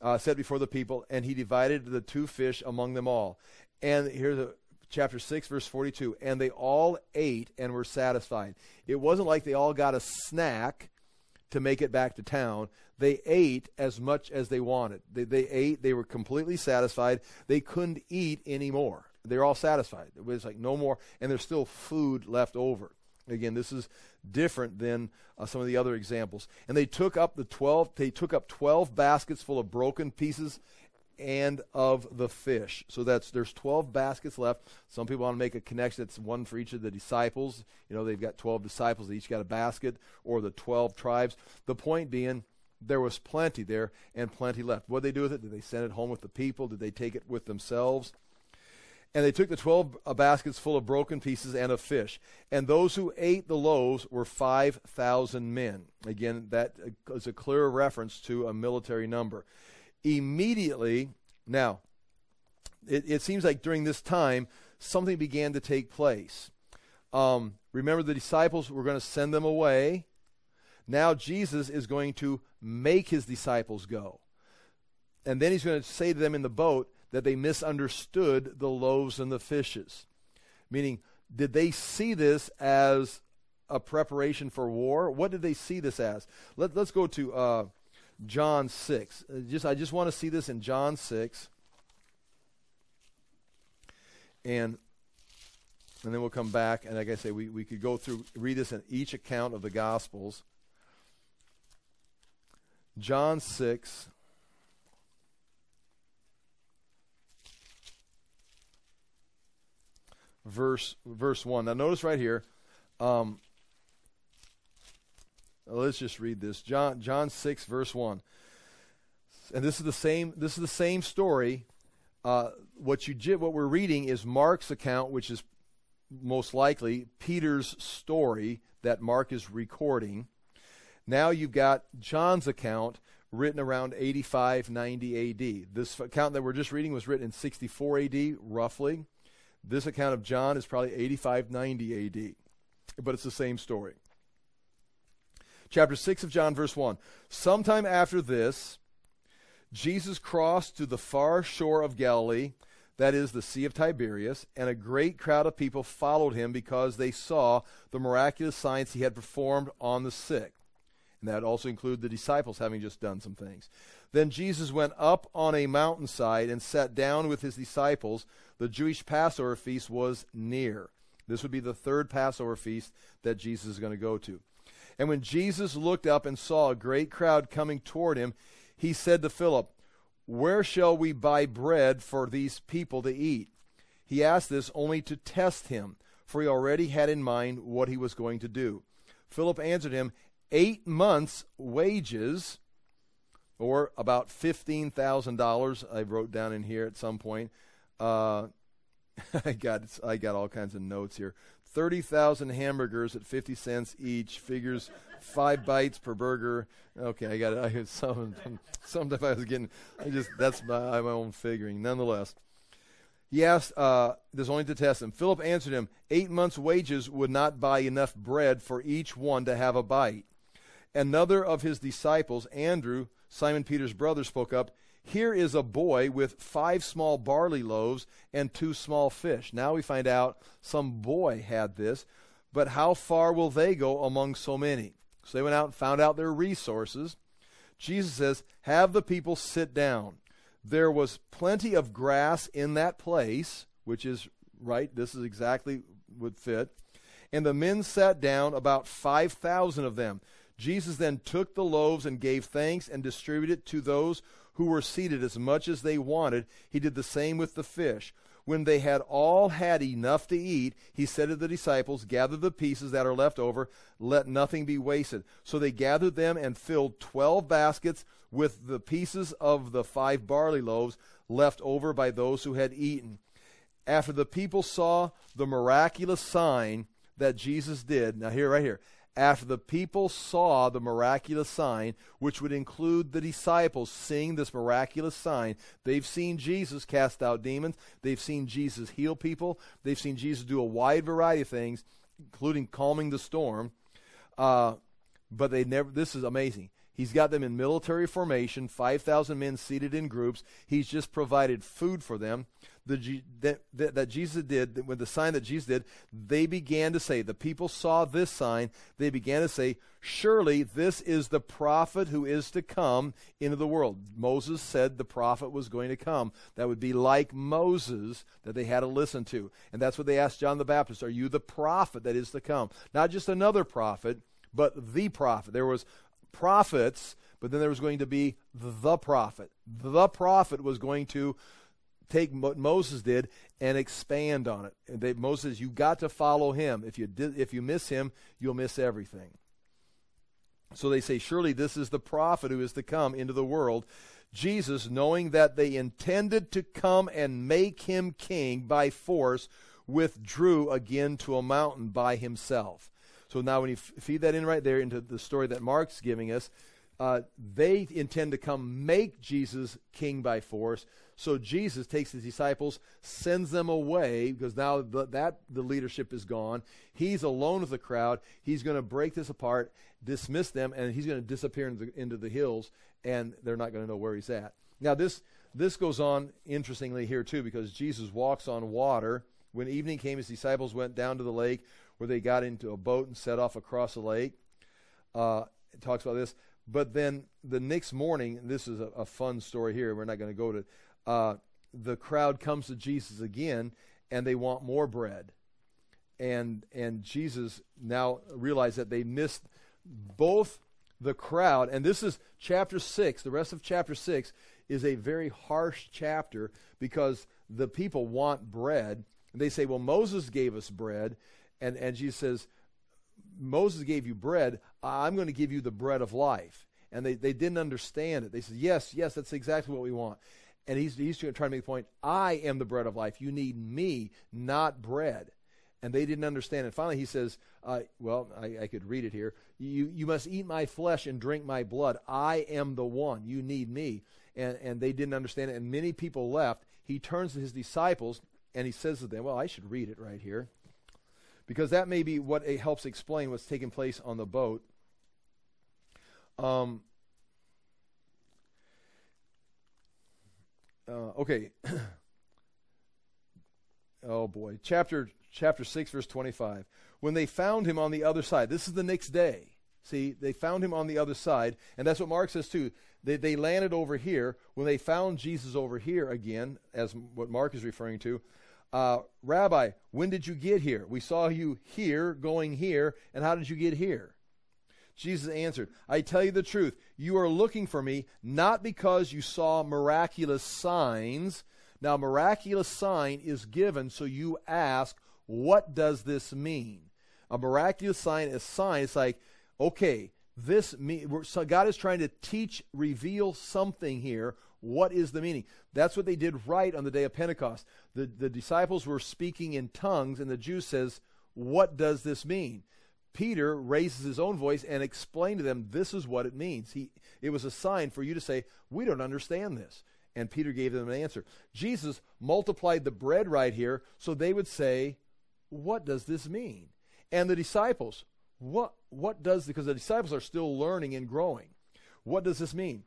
uh, set before the people, and he divided the two fish among them all. And here's a chapter 6, verse 42. And they all ate and were satisfied. It wasn't like they all got a snack to make it back to town. They ate as much as they wanted. They, they ate, they were completely satisfied. They couldn't eat anymore. They're all satisfied. It was like no more, and there's still food left over. Again, this is different than uh, some of the other examples. And they took up the 12, they took up 12 baskets full of broken pieces and of the fish. So that's there's 12 baskets left. Some people want to make a connection. It's one for each of the disciples. You know, they've got 12 disciples. They each got a basket, or the 12 tribes. The point being, there was plenty there and plenty left. What did they do with it? Did they send it home with the people? Did they take it with themselves? And they took the twelve uh, baskets full of broken pieces and of fish. And those who ate the loaves were 5,000 men. Again, that is a clear reference to a military number. Immediately, now, it, it seems like during this time, something began to take place. Um, remember, the disciples were going to send them away. Now, Jesus is going to make his disciples go. And then he's going to say to them in the boat, that they misunderstood the loaves and the fishes. Meaning, did they see this as a preparation for war? What did they see this as? Let, us go to uh, John 6. Uh, just, I just want to see this in John 6. And and then we'll come back and like i say we, we could go through read this in each account of the gospels john 6 verse verse one. Now notice right here. Um, let's just read this. John John six verse one. And this is the same. This is the same story. Uh, what you what we're reading is Mark's account, which is most likely Peter's story that Mark is recording. Now you've got John's account written around 85, 90 AD. This account that we're just reading was written in 64 AD, roughly. This account of John is probably 85, 90 AD, but it's the same story. Chapter 6 of John, verse 1. Sometime after this, Jesus crossed to the far shore of Galilee, that is, the Sea of Tiberias, and a great crowd of people followed him because they saw the miraculous signs he had performed on the sick. And that also included the disciples having just done some things. Then Jesus went up on a mountainside and sat down with his disciples. The Jewish Passover feast was near. This would be the third Passover feast that Jesus is going to go to. And when Jesus looked up and saw a great crowd coming toward him, he said to Philip, Where shall we buy bread for these people to eat? He asked this only to test him, for he already had in mind what he was going to do. Philip answered him, Eight months' wages or about $15,000 I wrote down in here at some point. Uh, <laughs> I got I got all kinds of notes here. 30,000 hamburgers at 50 cents each figures 5 bites per burger. Okay, I got it. I had some some stuff I was getting I just that's my, my own figuring. Nonetheless, he asked uh, this only to test him. Philip answered him, Eight months' wages would not buy enough bread for each one to have a bite. Another of his disciples, Andrew, Simon Peter's brother spoke up, Here is a boy with five small barley loaves and two small fish. Now we find out some boy had this, but how far will they go among so many? So they went out and found out their resources. Jesus says, Have the people sit down. There was plenty of grass in that place, which is right, this is exactly would fit. And the men sat down, about 5,000 of them. Jesus then took the loaves and gave thanks and distributed to those who were seated as much as they wanted. He did the same with the fish. When they had all had enough to eat, he said to the disciples, Gather the pieces that are left over, let nothing be wasted. So they gathered them and filled twelve baskets with the pieces of the five barley loaves left over by those who had eaten. After the people saw the miraculous sign that Jesus did, now here, right here, after the people saw the miraculous sign, which would include the disciples seeing this miraculous sign, they've seen Jesus cast out demons, they've seen Jesus heal people, they've seen Jesus do a wide variety of things, including calming the storm. Uh, but they never, this is amazing. He's got them in military formation, 5,000 men seated in groups. He's just provided food for them the, that, that, that Jesus did, with the sign that Jesus did, they began to say, the people saw this sign, they began to say, surely this is the prophet who is to come into the world. Moses said the prophet was going to come. That would be like Moses that they had to listen to. And that's what they asked John the Baptist, are you the prophet that is to come? Not just another prophet, but the prophet. There was prophets, but then there was going to be the prophet. The prophet was going to take what Moses did and expand on it. And they, Moses, you got to follow him. If you did, if you miss him, you'll miss everything. So they say, Surely this is the prophet who is to come into the world. Jesus, knowing that they intended to come and make him king by force, withdrew again to a mountain by himself. So now, when you f- feed that in right there into the story that Mark's giving us, uh, they intend to come make Jesus king by force. So Jesus takes his disciples, sends them away because now the, that the leadership is gone. He's alone with the crowd. He's going to break this apart, dismiss them, and he's going to disappear into the, into the hills, and they're not going to know where he's at. Now this this goes on interestingly here too because Jesus walks on water. When evening came, his disciples went down to the lake where they got into a boat and set off across the lake. Uh, it talks about this. But then the next morning, this is a, a fun story here. We're not going to go to. Uh, the crowd comes to Jesus again, and they want more bread. And and Jesus now realized that they missed both the crowd, and this is chapter six. The rest of chapter six is a very harsh chapter because the people want bread. They say, "Well, Moses gave us bread," and and Jesus says, Moses gave you bread, I'm going to give you the bread of life. And they, they didn't understand it. They said, Yes, yes, that's exactly what we want. And he's, he's trying to make the point I am the bread of life. You need me, not bread. And they didn't understand it. Finally, he says, uh, Well, I, I could read it here. You, you must eat my flesh and drink my blood. I am the one. You need me. And, and they didn't understand it. And many people left. He turns to his disciples and he says to them, Well, I should read it right here because that may be what it helps explain what's taking place on the boat. Um, uh, okay. <coughs> oh boy, chapter chapter six, verse twenty-five. When they found him on the other side, this is the next day. See, they found him on the other side, and that's what Mark says too. They, they landed over here. When they found Jesus over here again, as what Mark is referring to, uh, Rabbi, when did you get here? We saw you here, going here, and how did you get here? Jesus answered, I tell you the truth. You are looking for me not because you saw miraculous signs. Now, miraculous sign is given, so you ask, what does this mean? A miraculous sign is sign. It's like, okay, this me, so God is trying to teach, reveal something here. What is the meaning? That's what they did right on the day of Pentecost. The, the disciples were speaking in tongues, and the Jew says, What does this mean? Peter raises his own voice and explained to them, This is what it means. He, it was a sign for you to say, We don't understand this. And Peter gave them an answer. Jesus multiplied the bread right here so they would say, What does this mean? And the disciples, What, what does, because the disciples are still learning and growing. What does this mean?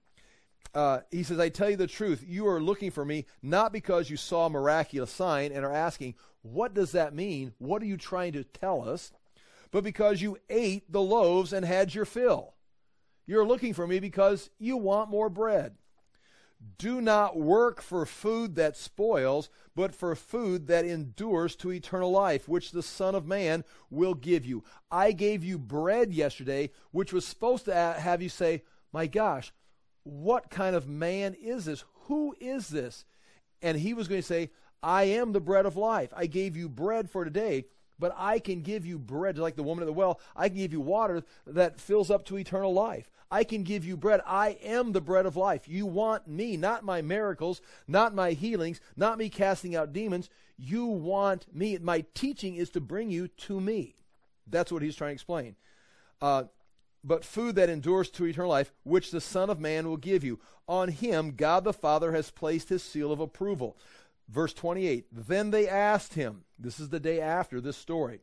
Uh, he says, I tell you the truth, you are looking for me not because you saw a miraculous sign and are asking, What does that mean? What are you trying to tell us? But because you ate the loaves and had your fill. You're looking for me because you want more bread. Do not work for food that spoils, but for food that endures to eternal life, which the Son of Man will give you. I gave you bread yesterday, which was supposed to have you say, My gosh, what kind of man is this? Who is this? And he was going to say, I am the bread of life. I gave you bread for today, but I can give you bread, like the woman at the well. I can give you water that fills up to eternal life. I can give you bread. I am the bread of life. You want me, not my miracles, not my healings, not me casting out demons. You want me. My teaching is to bring you to me. That's what he's trying to explain. Uh, but food that endures to eternal life, which the Son of Man will give you. On him, God the Father has placed his seal of approval. Verse 28 Then they asked him, this is the day after this story,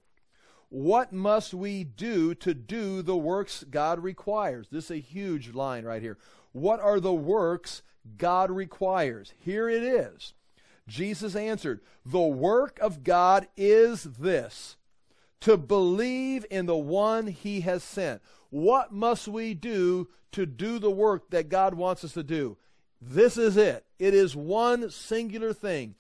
What must we do to do the works God requires? This is a huge line right here. What are the works God requires? Here it is. Jesus answered, The work of God is this to believe in the one he has sent. What must we do to do the work that God wants us to do? This is it. It is one singular thing.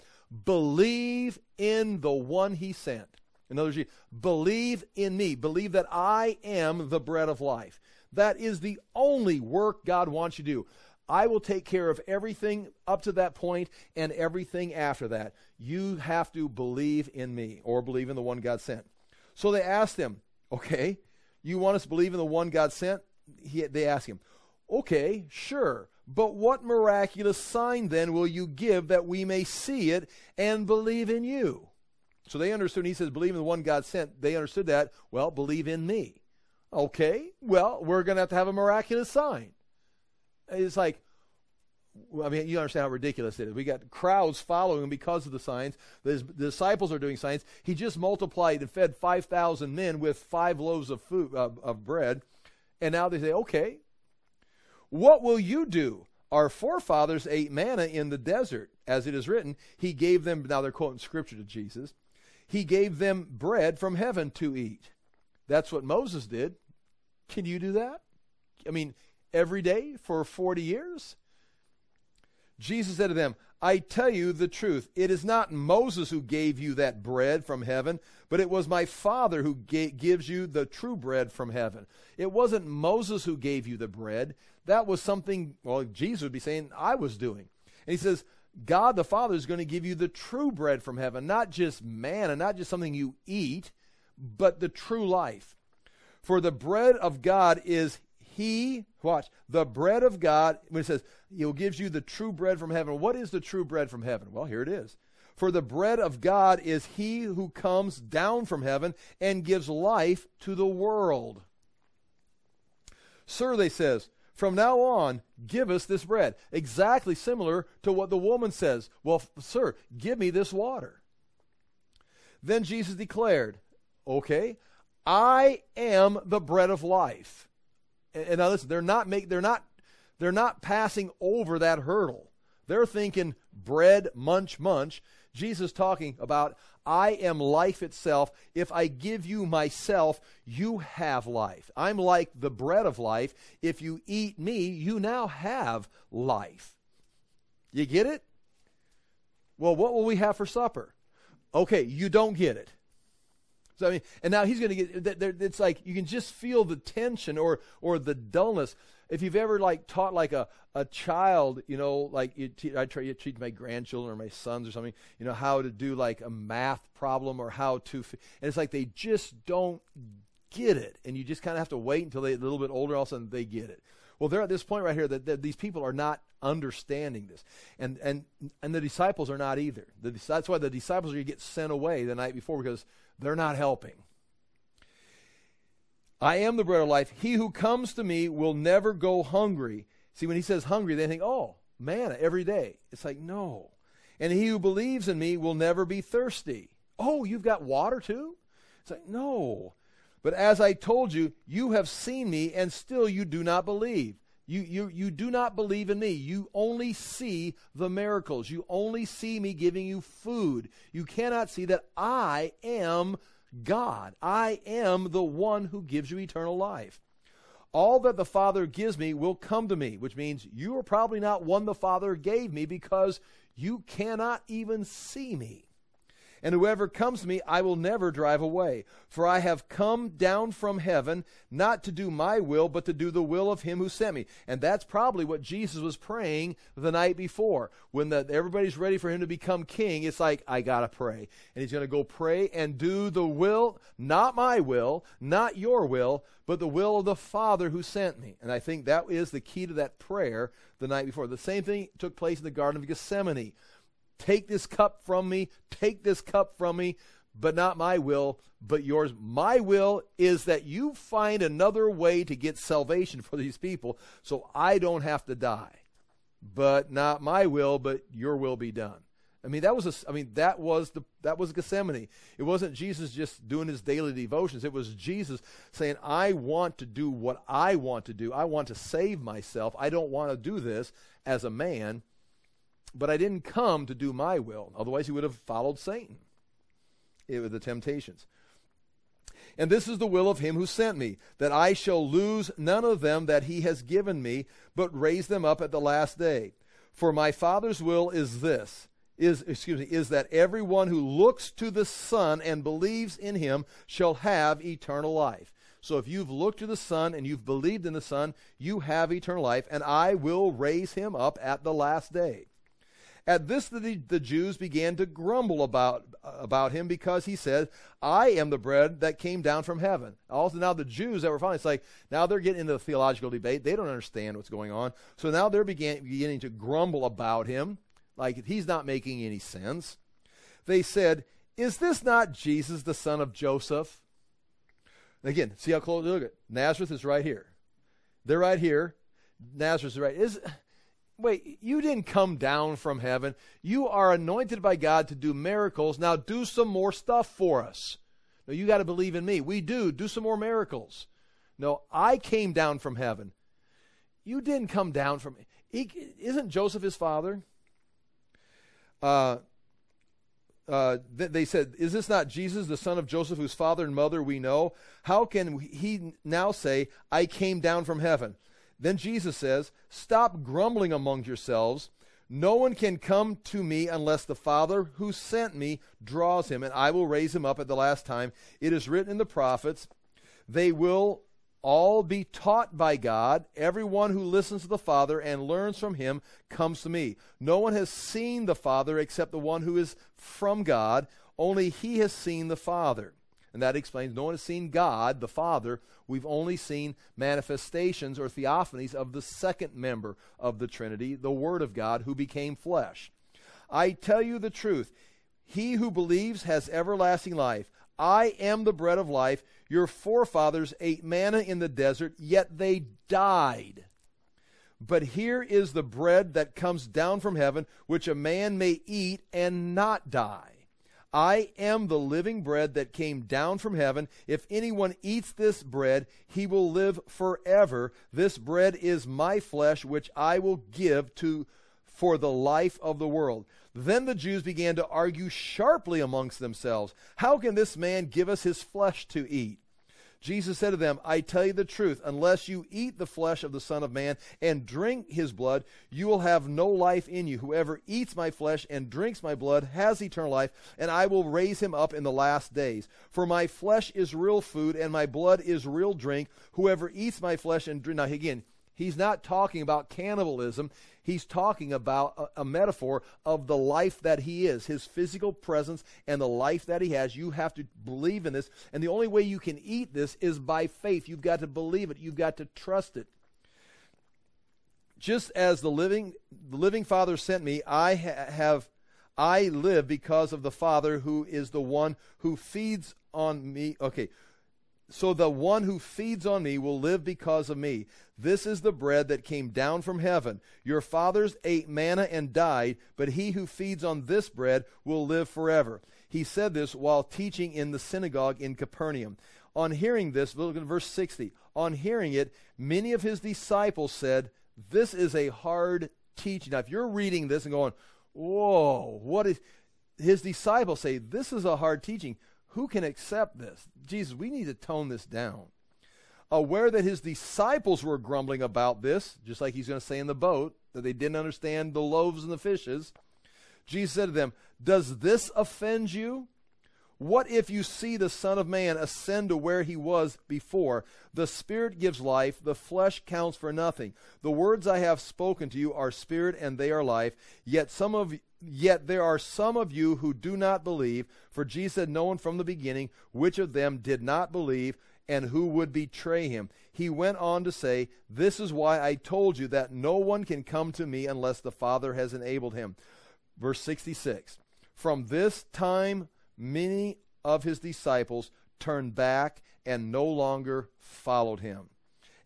Believe in the one he sent. In other words, believe in me. Believe that I am the bread of life. That is the only work God wants you to do. I will take care of everything up to that point and everything after that. You have to believe in me or believe in the one God sent. So they asked him, Okay, you want us to believe in the one God sent? he, they ask him, Okay, sure, but what miraculous sign then will you give that we may see it and believe in you? So they understood, he says, believe in the one God sent. They understood that, well, believe in me. Okay, well, we're going to have to have a miraculous sign. It's like, I mean, you understand how ridiculous it is. We got crowds following him because of the signs. The, disciples are doing signs. He just multiplied and fed 5,000 men with five loaves of food of, of bread. And now they say, okay, what will you do? Our forefathers ate manna in the desert, as it is written. He gave them, now they're quoting scripture to Jesus, he gave them bread from heaven to eat. That's what Moses did. Can you do that? I mean, every day for 40 years? Jesus said to them, I tell you the truth. It is not Moses who gave you that bread from heaven, but it was my Father who gives you the true bread from heaven. It wasn't Moses who gave you the bread. That was something, well, Jesus would be saying, I was doing. And he says, God the Father is going to give you the true bread from heaven, not just manna, not just something you eat, but the true life. For the bread of God is He, watch, the bread of God, when it says, He gives you the true bread from heaven. What is the true bread from heaven? Well, here it is. For the bread of God is He who comes down from heaven and gives life to the world. Sir, they says, from now on, give us this bread. Exactly similar to what the woman says. Well, sir, give me this water. Then Jesus declared, Okay, I am the bread of life. And, now listen, they're not make, they're not they're not passing over that hurdle. They're thinking bread, munch, munch. Jesus talking about I am life itself. If I give you myself, you have life. I'm like the bread of life. If you eat me, you now have life. You get it? Well, what will we have for supper? Okay, you don't get it. So I mean, and now he's going to get. It's like you can just feel the tension or or the dullness if you've ever like taught like a, a child, you know, like you te- I try to teach my grandchildren or my sons or something, you know, how to do like a math problem or how to, and it's like they just don't get it, and you just kind of have to wait until they're a little bit older, all of a sudden they get it. Well, they're at this point right here that, that these people are not understanding this, and and and the disciples are not either. The, that's why the disciples are going to get sent away the night before because they're not helping. I am the bread of life. He who comes to me will never go hungry. See, when he says hungry, they think, oh, manna every day. It's like, no. And he who believes in me will never be thirsty. Oh, you've got water too? It's like, no. But as I told you, you have seen me, and still you do not believe. You, you, you do not believe in me. You only see the miracles. You only see me giving you food. You cannot see that I am God. I am the one who gives you eternal life. All that the Father gives me will come to me, which means you are probably not one the Father gave me because you cannot even see me and whoever comes to me I will never drive away. For I have come down from heaven not to do my will, but to do the will of him who sent me. And that's probably what Jesus was praying the night before. When the, everybody's ready for him to become king, it's like, I got to pray. And he's going to go pray and do the will, not my will, not your will, but the will of the Father who sent me. And I think that is the key to that prayer the night before. The same thing took place in the Garden of Gethsemane Take this cup from me, take this cup from me, but not my will, but yours. My will is that you find another way to get salvation for these people so I don't have to die. But not my will, but your will be done. I mean that was a, I mean that was the that was Gethsemane. It wasn't Jesus just doing his daily devotions. It was Jesus saying, "I want to do what I want to do. I want to save myself. I don't want to do this as a man. But I didn't come to do my will. Otherwise, he would have followed Satan It with the temptations. And this is the will of him who sent me, that I shall lose none of them that he has given me, but raise them up at the last day. For my Father's will is this, is excuse me, is that everyone who looks to the Son and believes in him shall have eternal life. So if you've looked to the Son and you've believed in the Son, you have eternal life, and I will raise him up at the last day. At this, the, the Jews began to grumble about, about him because he said, I am the bread that came down from heaven. Also, now the Jews that were following, it's like now they're getting into the theological debate. They don't understand what's going on. So now they're begin, beginning to grumble about him, like he's not making any sense. They said, Is this not Jesus, the son of Joseph? Again, see how close look at Nazareth is right here. They're right here. Nazareth is right. Is wait, you didn't come down from heaven. You are anointed by God to do miracles. Now do some more stuff for us. No, you got to believe in me. We do. Do some more miracles. No, I came down from heaven. You didn't come down from. He, isn't Joseph his father? Uh, uh, th- they said, Is this not Jesus, the son of Joseph, whose father and mother we know? How can he now say, I came down from heaven? Then Jesus says, Stop grumbling among yourselves. No one can come to me unless the Father who sent me draws him, and I will raise him up at the last time. It is written in the prophets, They will all be taught by God. Everyone who listens to the Father and learns from him comes to me. No one has seen the Father except the one who is from God. Only he has seen the Father. And that explains no one has seen God, the Father. We've only seen manifestations or theophanies of the second member of the Trinity, the Word of God, who became flesh. I tell you the truth. He who believes has everlasting life. I am the bread of life. Your forefathers ate manna in the desert, yet they died. But here is the bread that comes down from heaven, which a man may eat and not die. I am the living bread that came down from heaven. If anyone eats this bread, he will live forever. This bread is my flesh, which I will give to for the life of the world. Then the Jews began to argue sharply amongst themselves. How can this man give us his flesh to eat? Jesus said to them, I tell you the truth, unless you eat the flesh of the Son of Man and drink his blood, you will have no life in you. Whoever eats my flesh and drinks my blood has eternal life, and I will raise him up in the last days. For my flesh is real food, and my blood is real drink. Whoever eats my flesh and drink. Now, again, he's not talking about cannibalism. He's talking about a, a, metaphor of the life that he is, his physical presence and the life that he has. You have to believe in this. And the only way you can eat this is by faith. You've got to believe it, you've got to trust it. Just as the living, the living Father sent me, I ha- have. I live because of the Father who is the one who feeds on me. Okay, so the one who feeds on me will live because of me. This is the bread that came down from heaven. Your fathers ate manna and died, but he who feeds on this bread will live forever. He said this while teaching in the synagogue in Capernaum. On hearing this, look at verse 60. On hearing it, many of his disciples said, This is a hard teaching. Now, if you're reading this and going, Whoa, what is. His disciples say, This is a hard teaching. Who can accept this? Jesus, we need to tone this down. Aware that his disciples were grumbling about this, just like he's going to say in the boat, that they didn't understand the loaves and the fishes, Jesus said to them, Does this offend you? What if you see the Son of Man ascend to where he was before? The Spirit gives life, the flesh counts for nothing. The words I have spoken to you are spirit and they are life. Yet some of Yet there are some of you who do not believe, for Jesus had known from the beginning which of them did not believe and who would betray him. He went on to say, This is why I told you that no one can come to me unless the Father has enabled him. Verse 66 From this time, many of his disciples turned back and no longer followed him.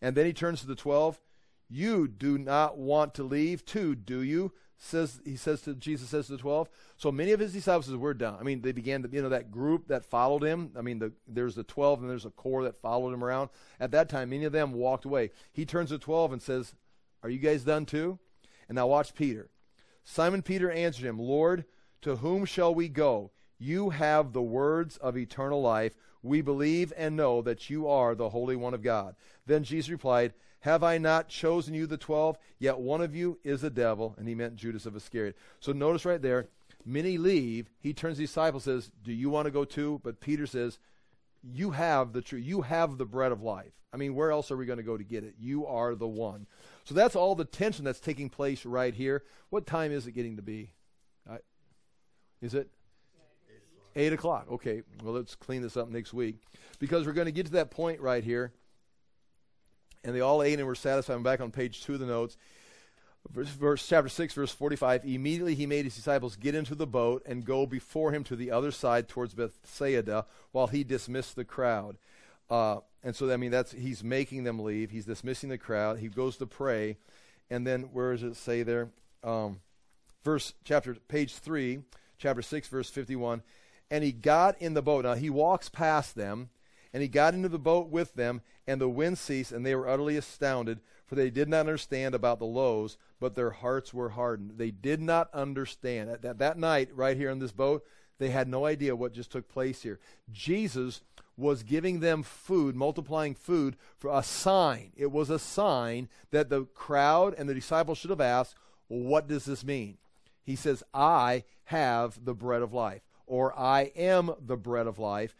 And then he turns to the twelve. You do not want to leave too, do you? Says he says to Jesus says to the twelve. So many of his disciples were done. I mean, they began to you know that group that followed him. I mean, the, there's the twelve and there's a core that followed him around. At that time, many of them walked away. He turns to twelve and says, Are you guys done too? And now watch Peter. Simon Peter answered him, Lord, to whom shall we go? You have the words of eternal life. We believe and know that you are the Holy One of God. Then Jesus replied, have I not chosen you, the twelve? Yet one of you is a devil. And he meant Judas of Iscariot. So notice right there, many leave. He turns disciples says, Do you want to go too? But Peter says, You have the truth. You have the bread of life. I mean, where else are we going to go to get it? You are the one. So that's all the tension that's taking place right here. What time is it getting to be? Is it? Eight o'clock. Okay. Well, let's clean this up next week because we're going to get to that point right here. And they all ate and were satisfied. I'm back on page two of the notes. Verse, verse, chapter 6 verse 45 immediately he made his disciples get into the boat and go before him to the other side towards bethsaida while he dismissed the crowd. Uh, and so i mean that's he's making them leave. He's dismissing the crowd. He goes to pray. And then where does it say there? Um, verse chapter page 3 chapter 6 verse 51 and he got in the boat. Now he walks past them and he got into the boat with them and the wind ceased and they were utterly astounded for they did not understand about the loaves, but their hearts were hardened. They did not understand. That, that, that night, right here in this boat, they had no idea what just took place here. Jesus was giving them food, multiplying food for a sign. It was a sign that the crowd and the disciples should have asked, well, what does this mean? He says, I have the bread of life, or I am the bread of life.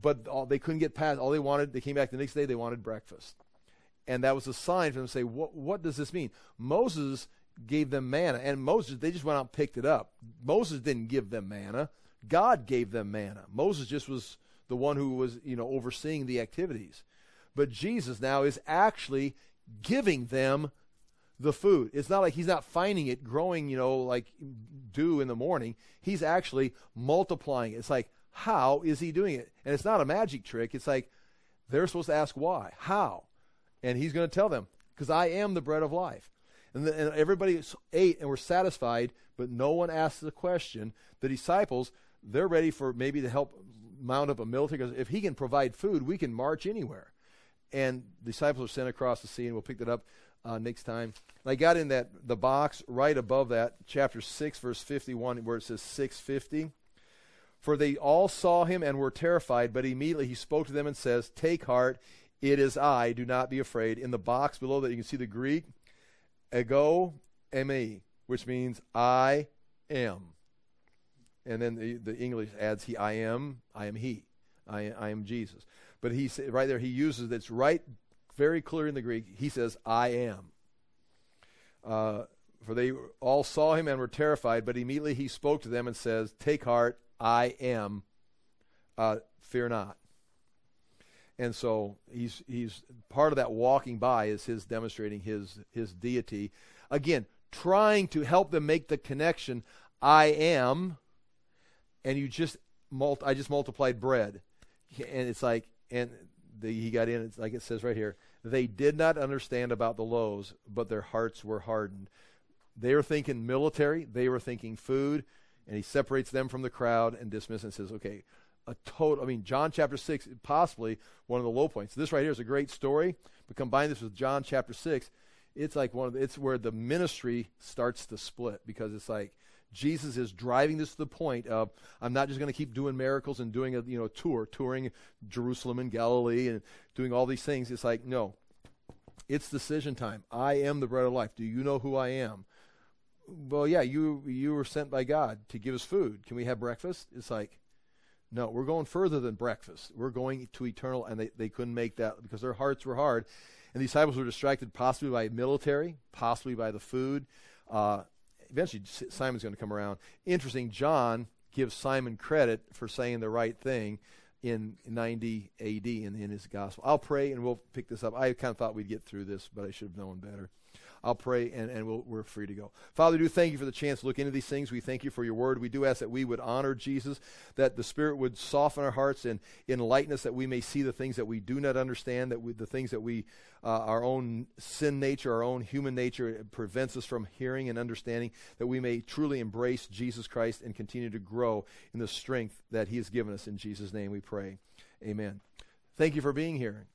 But all, they couldn't get past, all they wanted, they came back the next day, they wanted breakfast and that was a sign for them to say, what, what does this mean? Moses gave them manna, and Moses, they just went out and picked it up. Moses didn't give them manna. God gave them manna. Moses just was the one who was, you know, overseeing the activities. But Jesus now is actually giving them the food. It's not like he's not finding it growing, you know, like dew in the morning. He's actually multiplying it. It's like, how is he doing it? And it's not a magic trick. It's like they're supposed to ask why. How? And he's going to tell them, because I am the bread of life. And, the, and everybody ate and were satisfied, but no one asked the question. The disciples, they're ready for maybe to help mount up a military, because if he can provide food, we can march anywhere. And disciples are sent across the sea, and we'll pick that up uh, next time. I got in that the box right above that, chapter 6, verse 51, where it says 650. For they all saw him and were terrified, but immediately he spoke to them and says, Take heart, it is I, do not be afraid. In the box below that, you can see the Greek, ego eimi, which means I am. And then the, the English adds he, I am, I am he. I, I am Jesus. But he right there, he uses it's right, very clear in the Greek. He says, I am. Uh, for they all saw him and were terrified, but immediately he spoke to them and says, Take heart, I am. Uh, fear not. And so he's he's part of that walking by is his demonstrating his his deity. Again, trying to help them make the connection. I am, and you just multi, I just multiplied bread, and it's like and the, he got in. It's like it says right here. They did not understand about the loaves, but their hearts were hardened. They were thinking military. They were thinking food, and he separates them from the crowd and dismisses and says, "Okay, a total. I mean, John chapter six, possibly one of the low points. This right here is a great story, but combine this with John chapter six, it's like one of the, it's where the ministry starts to split because it's like Jesus is driving this to the point of I'm not just going to keep doing miracles and doing a you know tour, touring Jerusalem and Galilee and doing all these things. It's like no, it's decision time. I am the bread of life. Do you know who I am? Well, yeah, you you were sent by God to give us food. Can we have breakfast? It's like no, we're going further than breakfast. We're going to eternal, and they, they couldn't make that because their hearts were hard. And the disciples were distracted possibly by military, possibly by the food. Uh, eventually, Simon's going to come around. Interesting, John gives Simon credit for saying the right thing in 90 AD in, in his gospel. I'll pray and we'll pick this up. I kind of thought we'd get through this, but I should have known better. I'll pray and, and we'll, we're free to go. Father, we do thank you for the chance to look into these things. We thank you for your word. We do ask that we would honor Jesus, that the Spirit would soften our hearts and enlighten us, that we may see the things that we do not understand, that we, the things that we, uh, our own sin nature, our own human nature prevents us from hearing and understanding, that we may truly embrace Jesus Christ and continue to grow in the strength that he has given us. In Jesus' name we pray. Amen. Thank you for being here.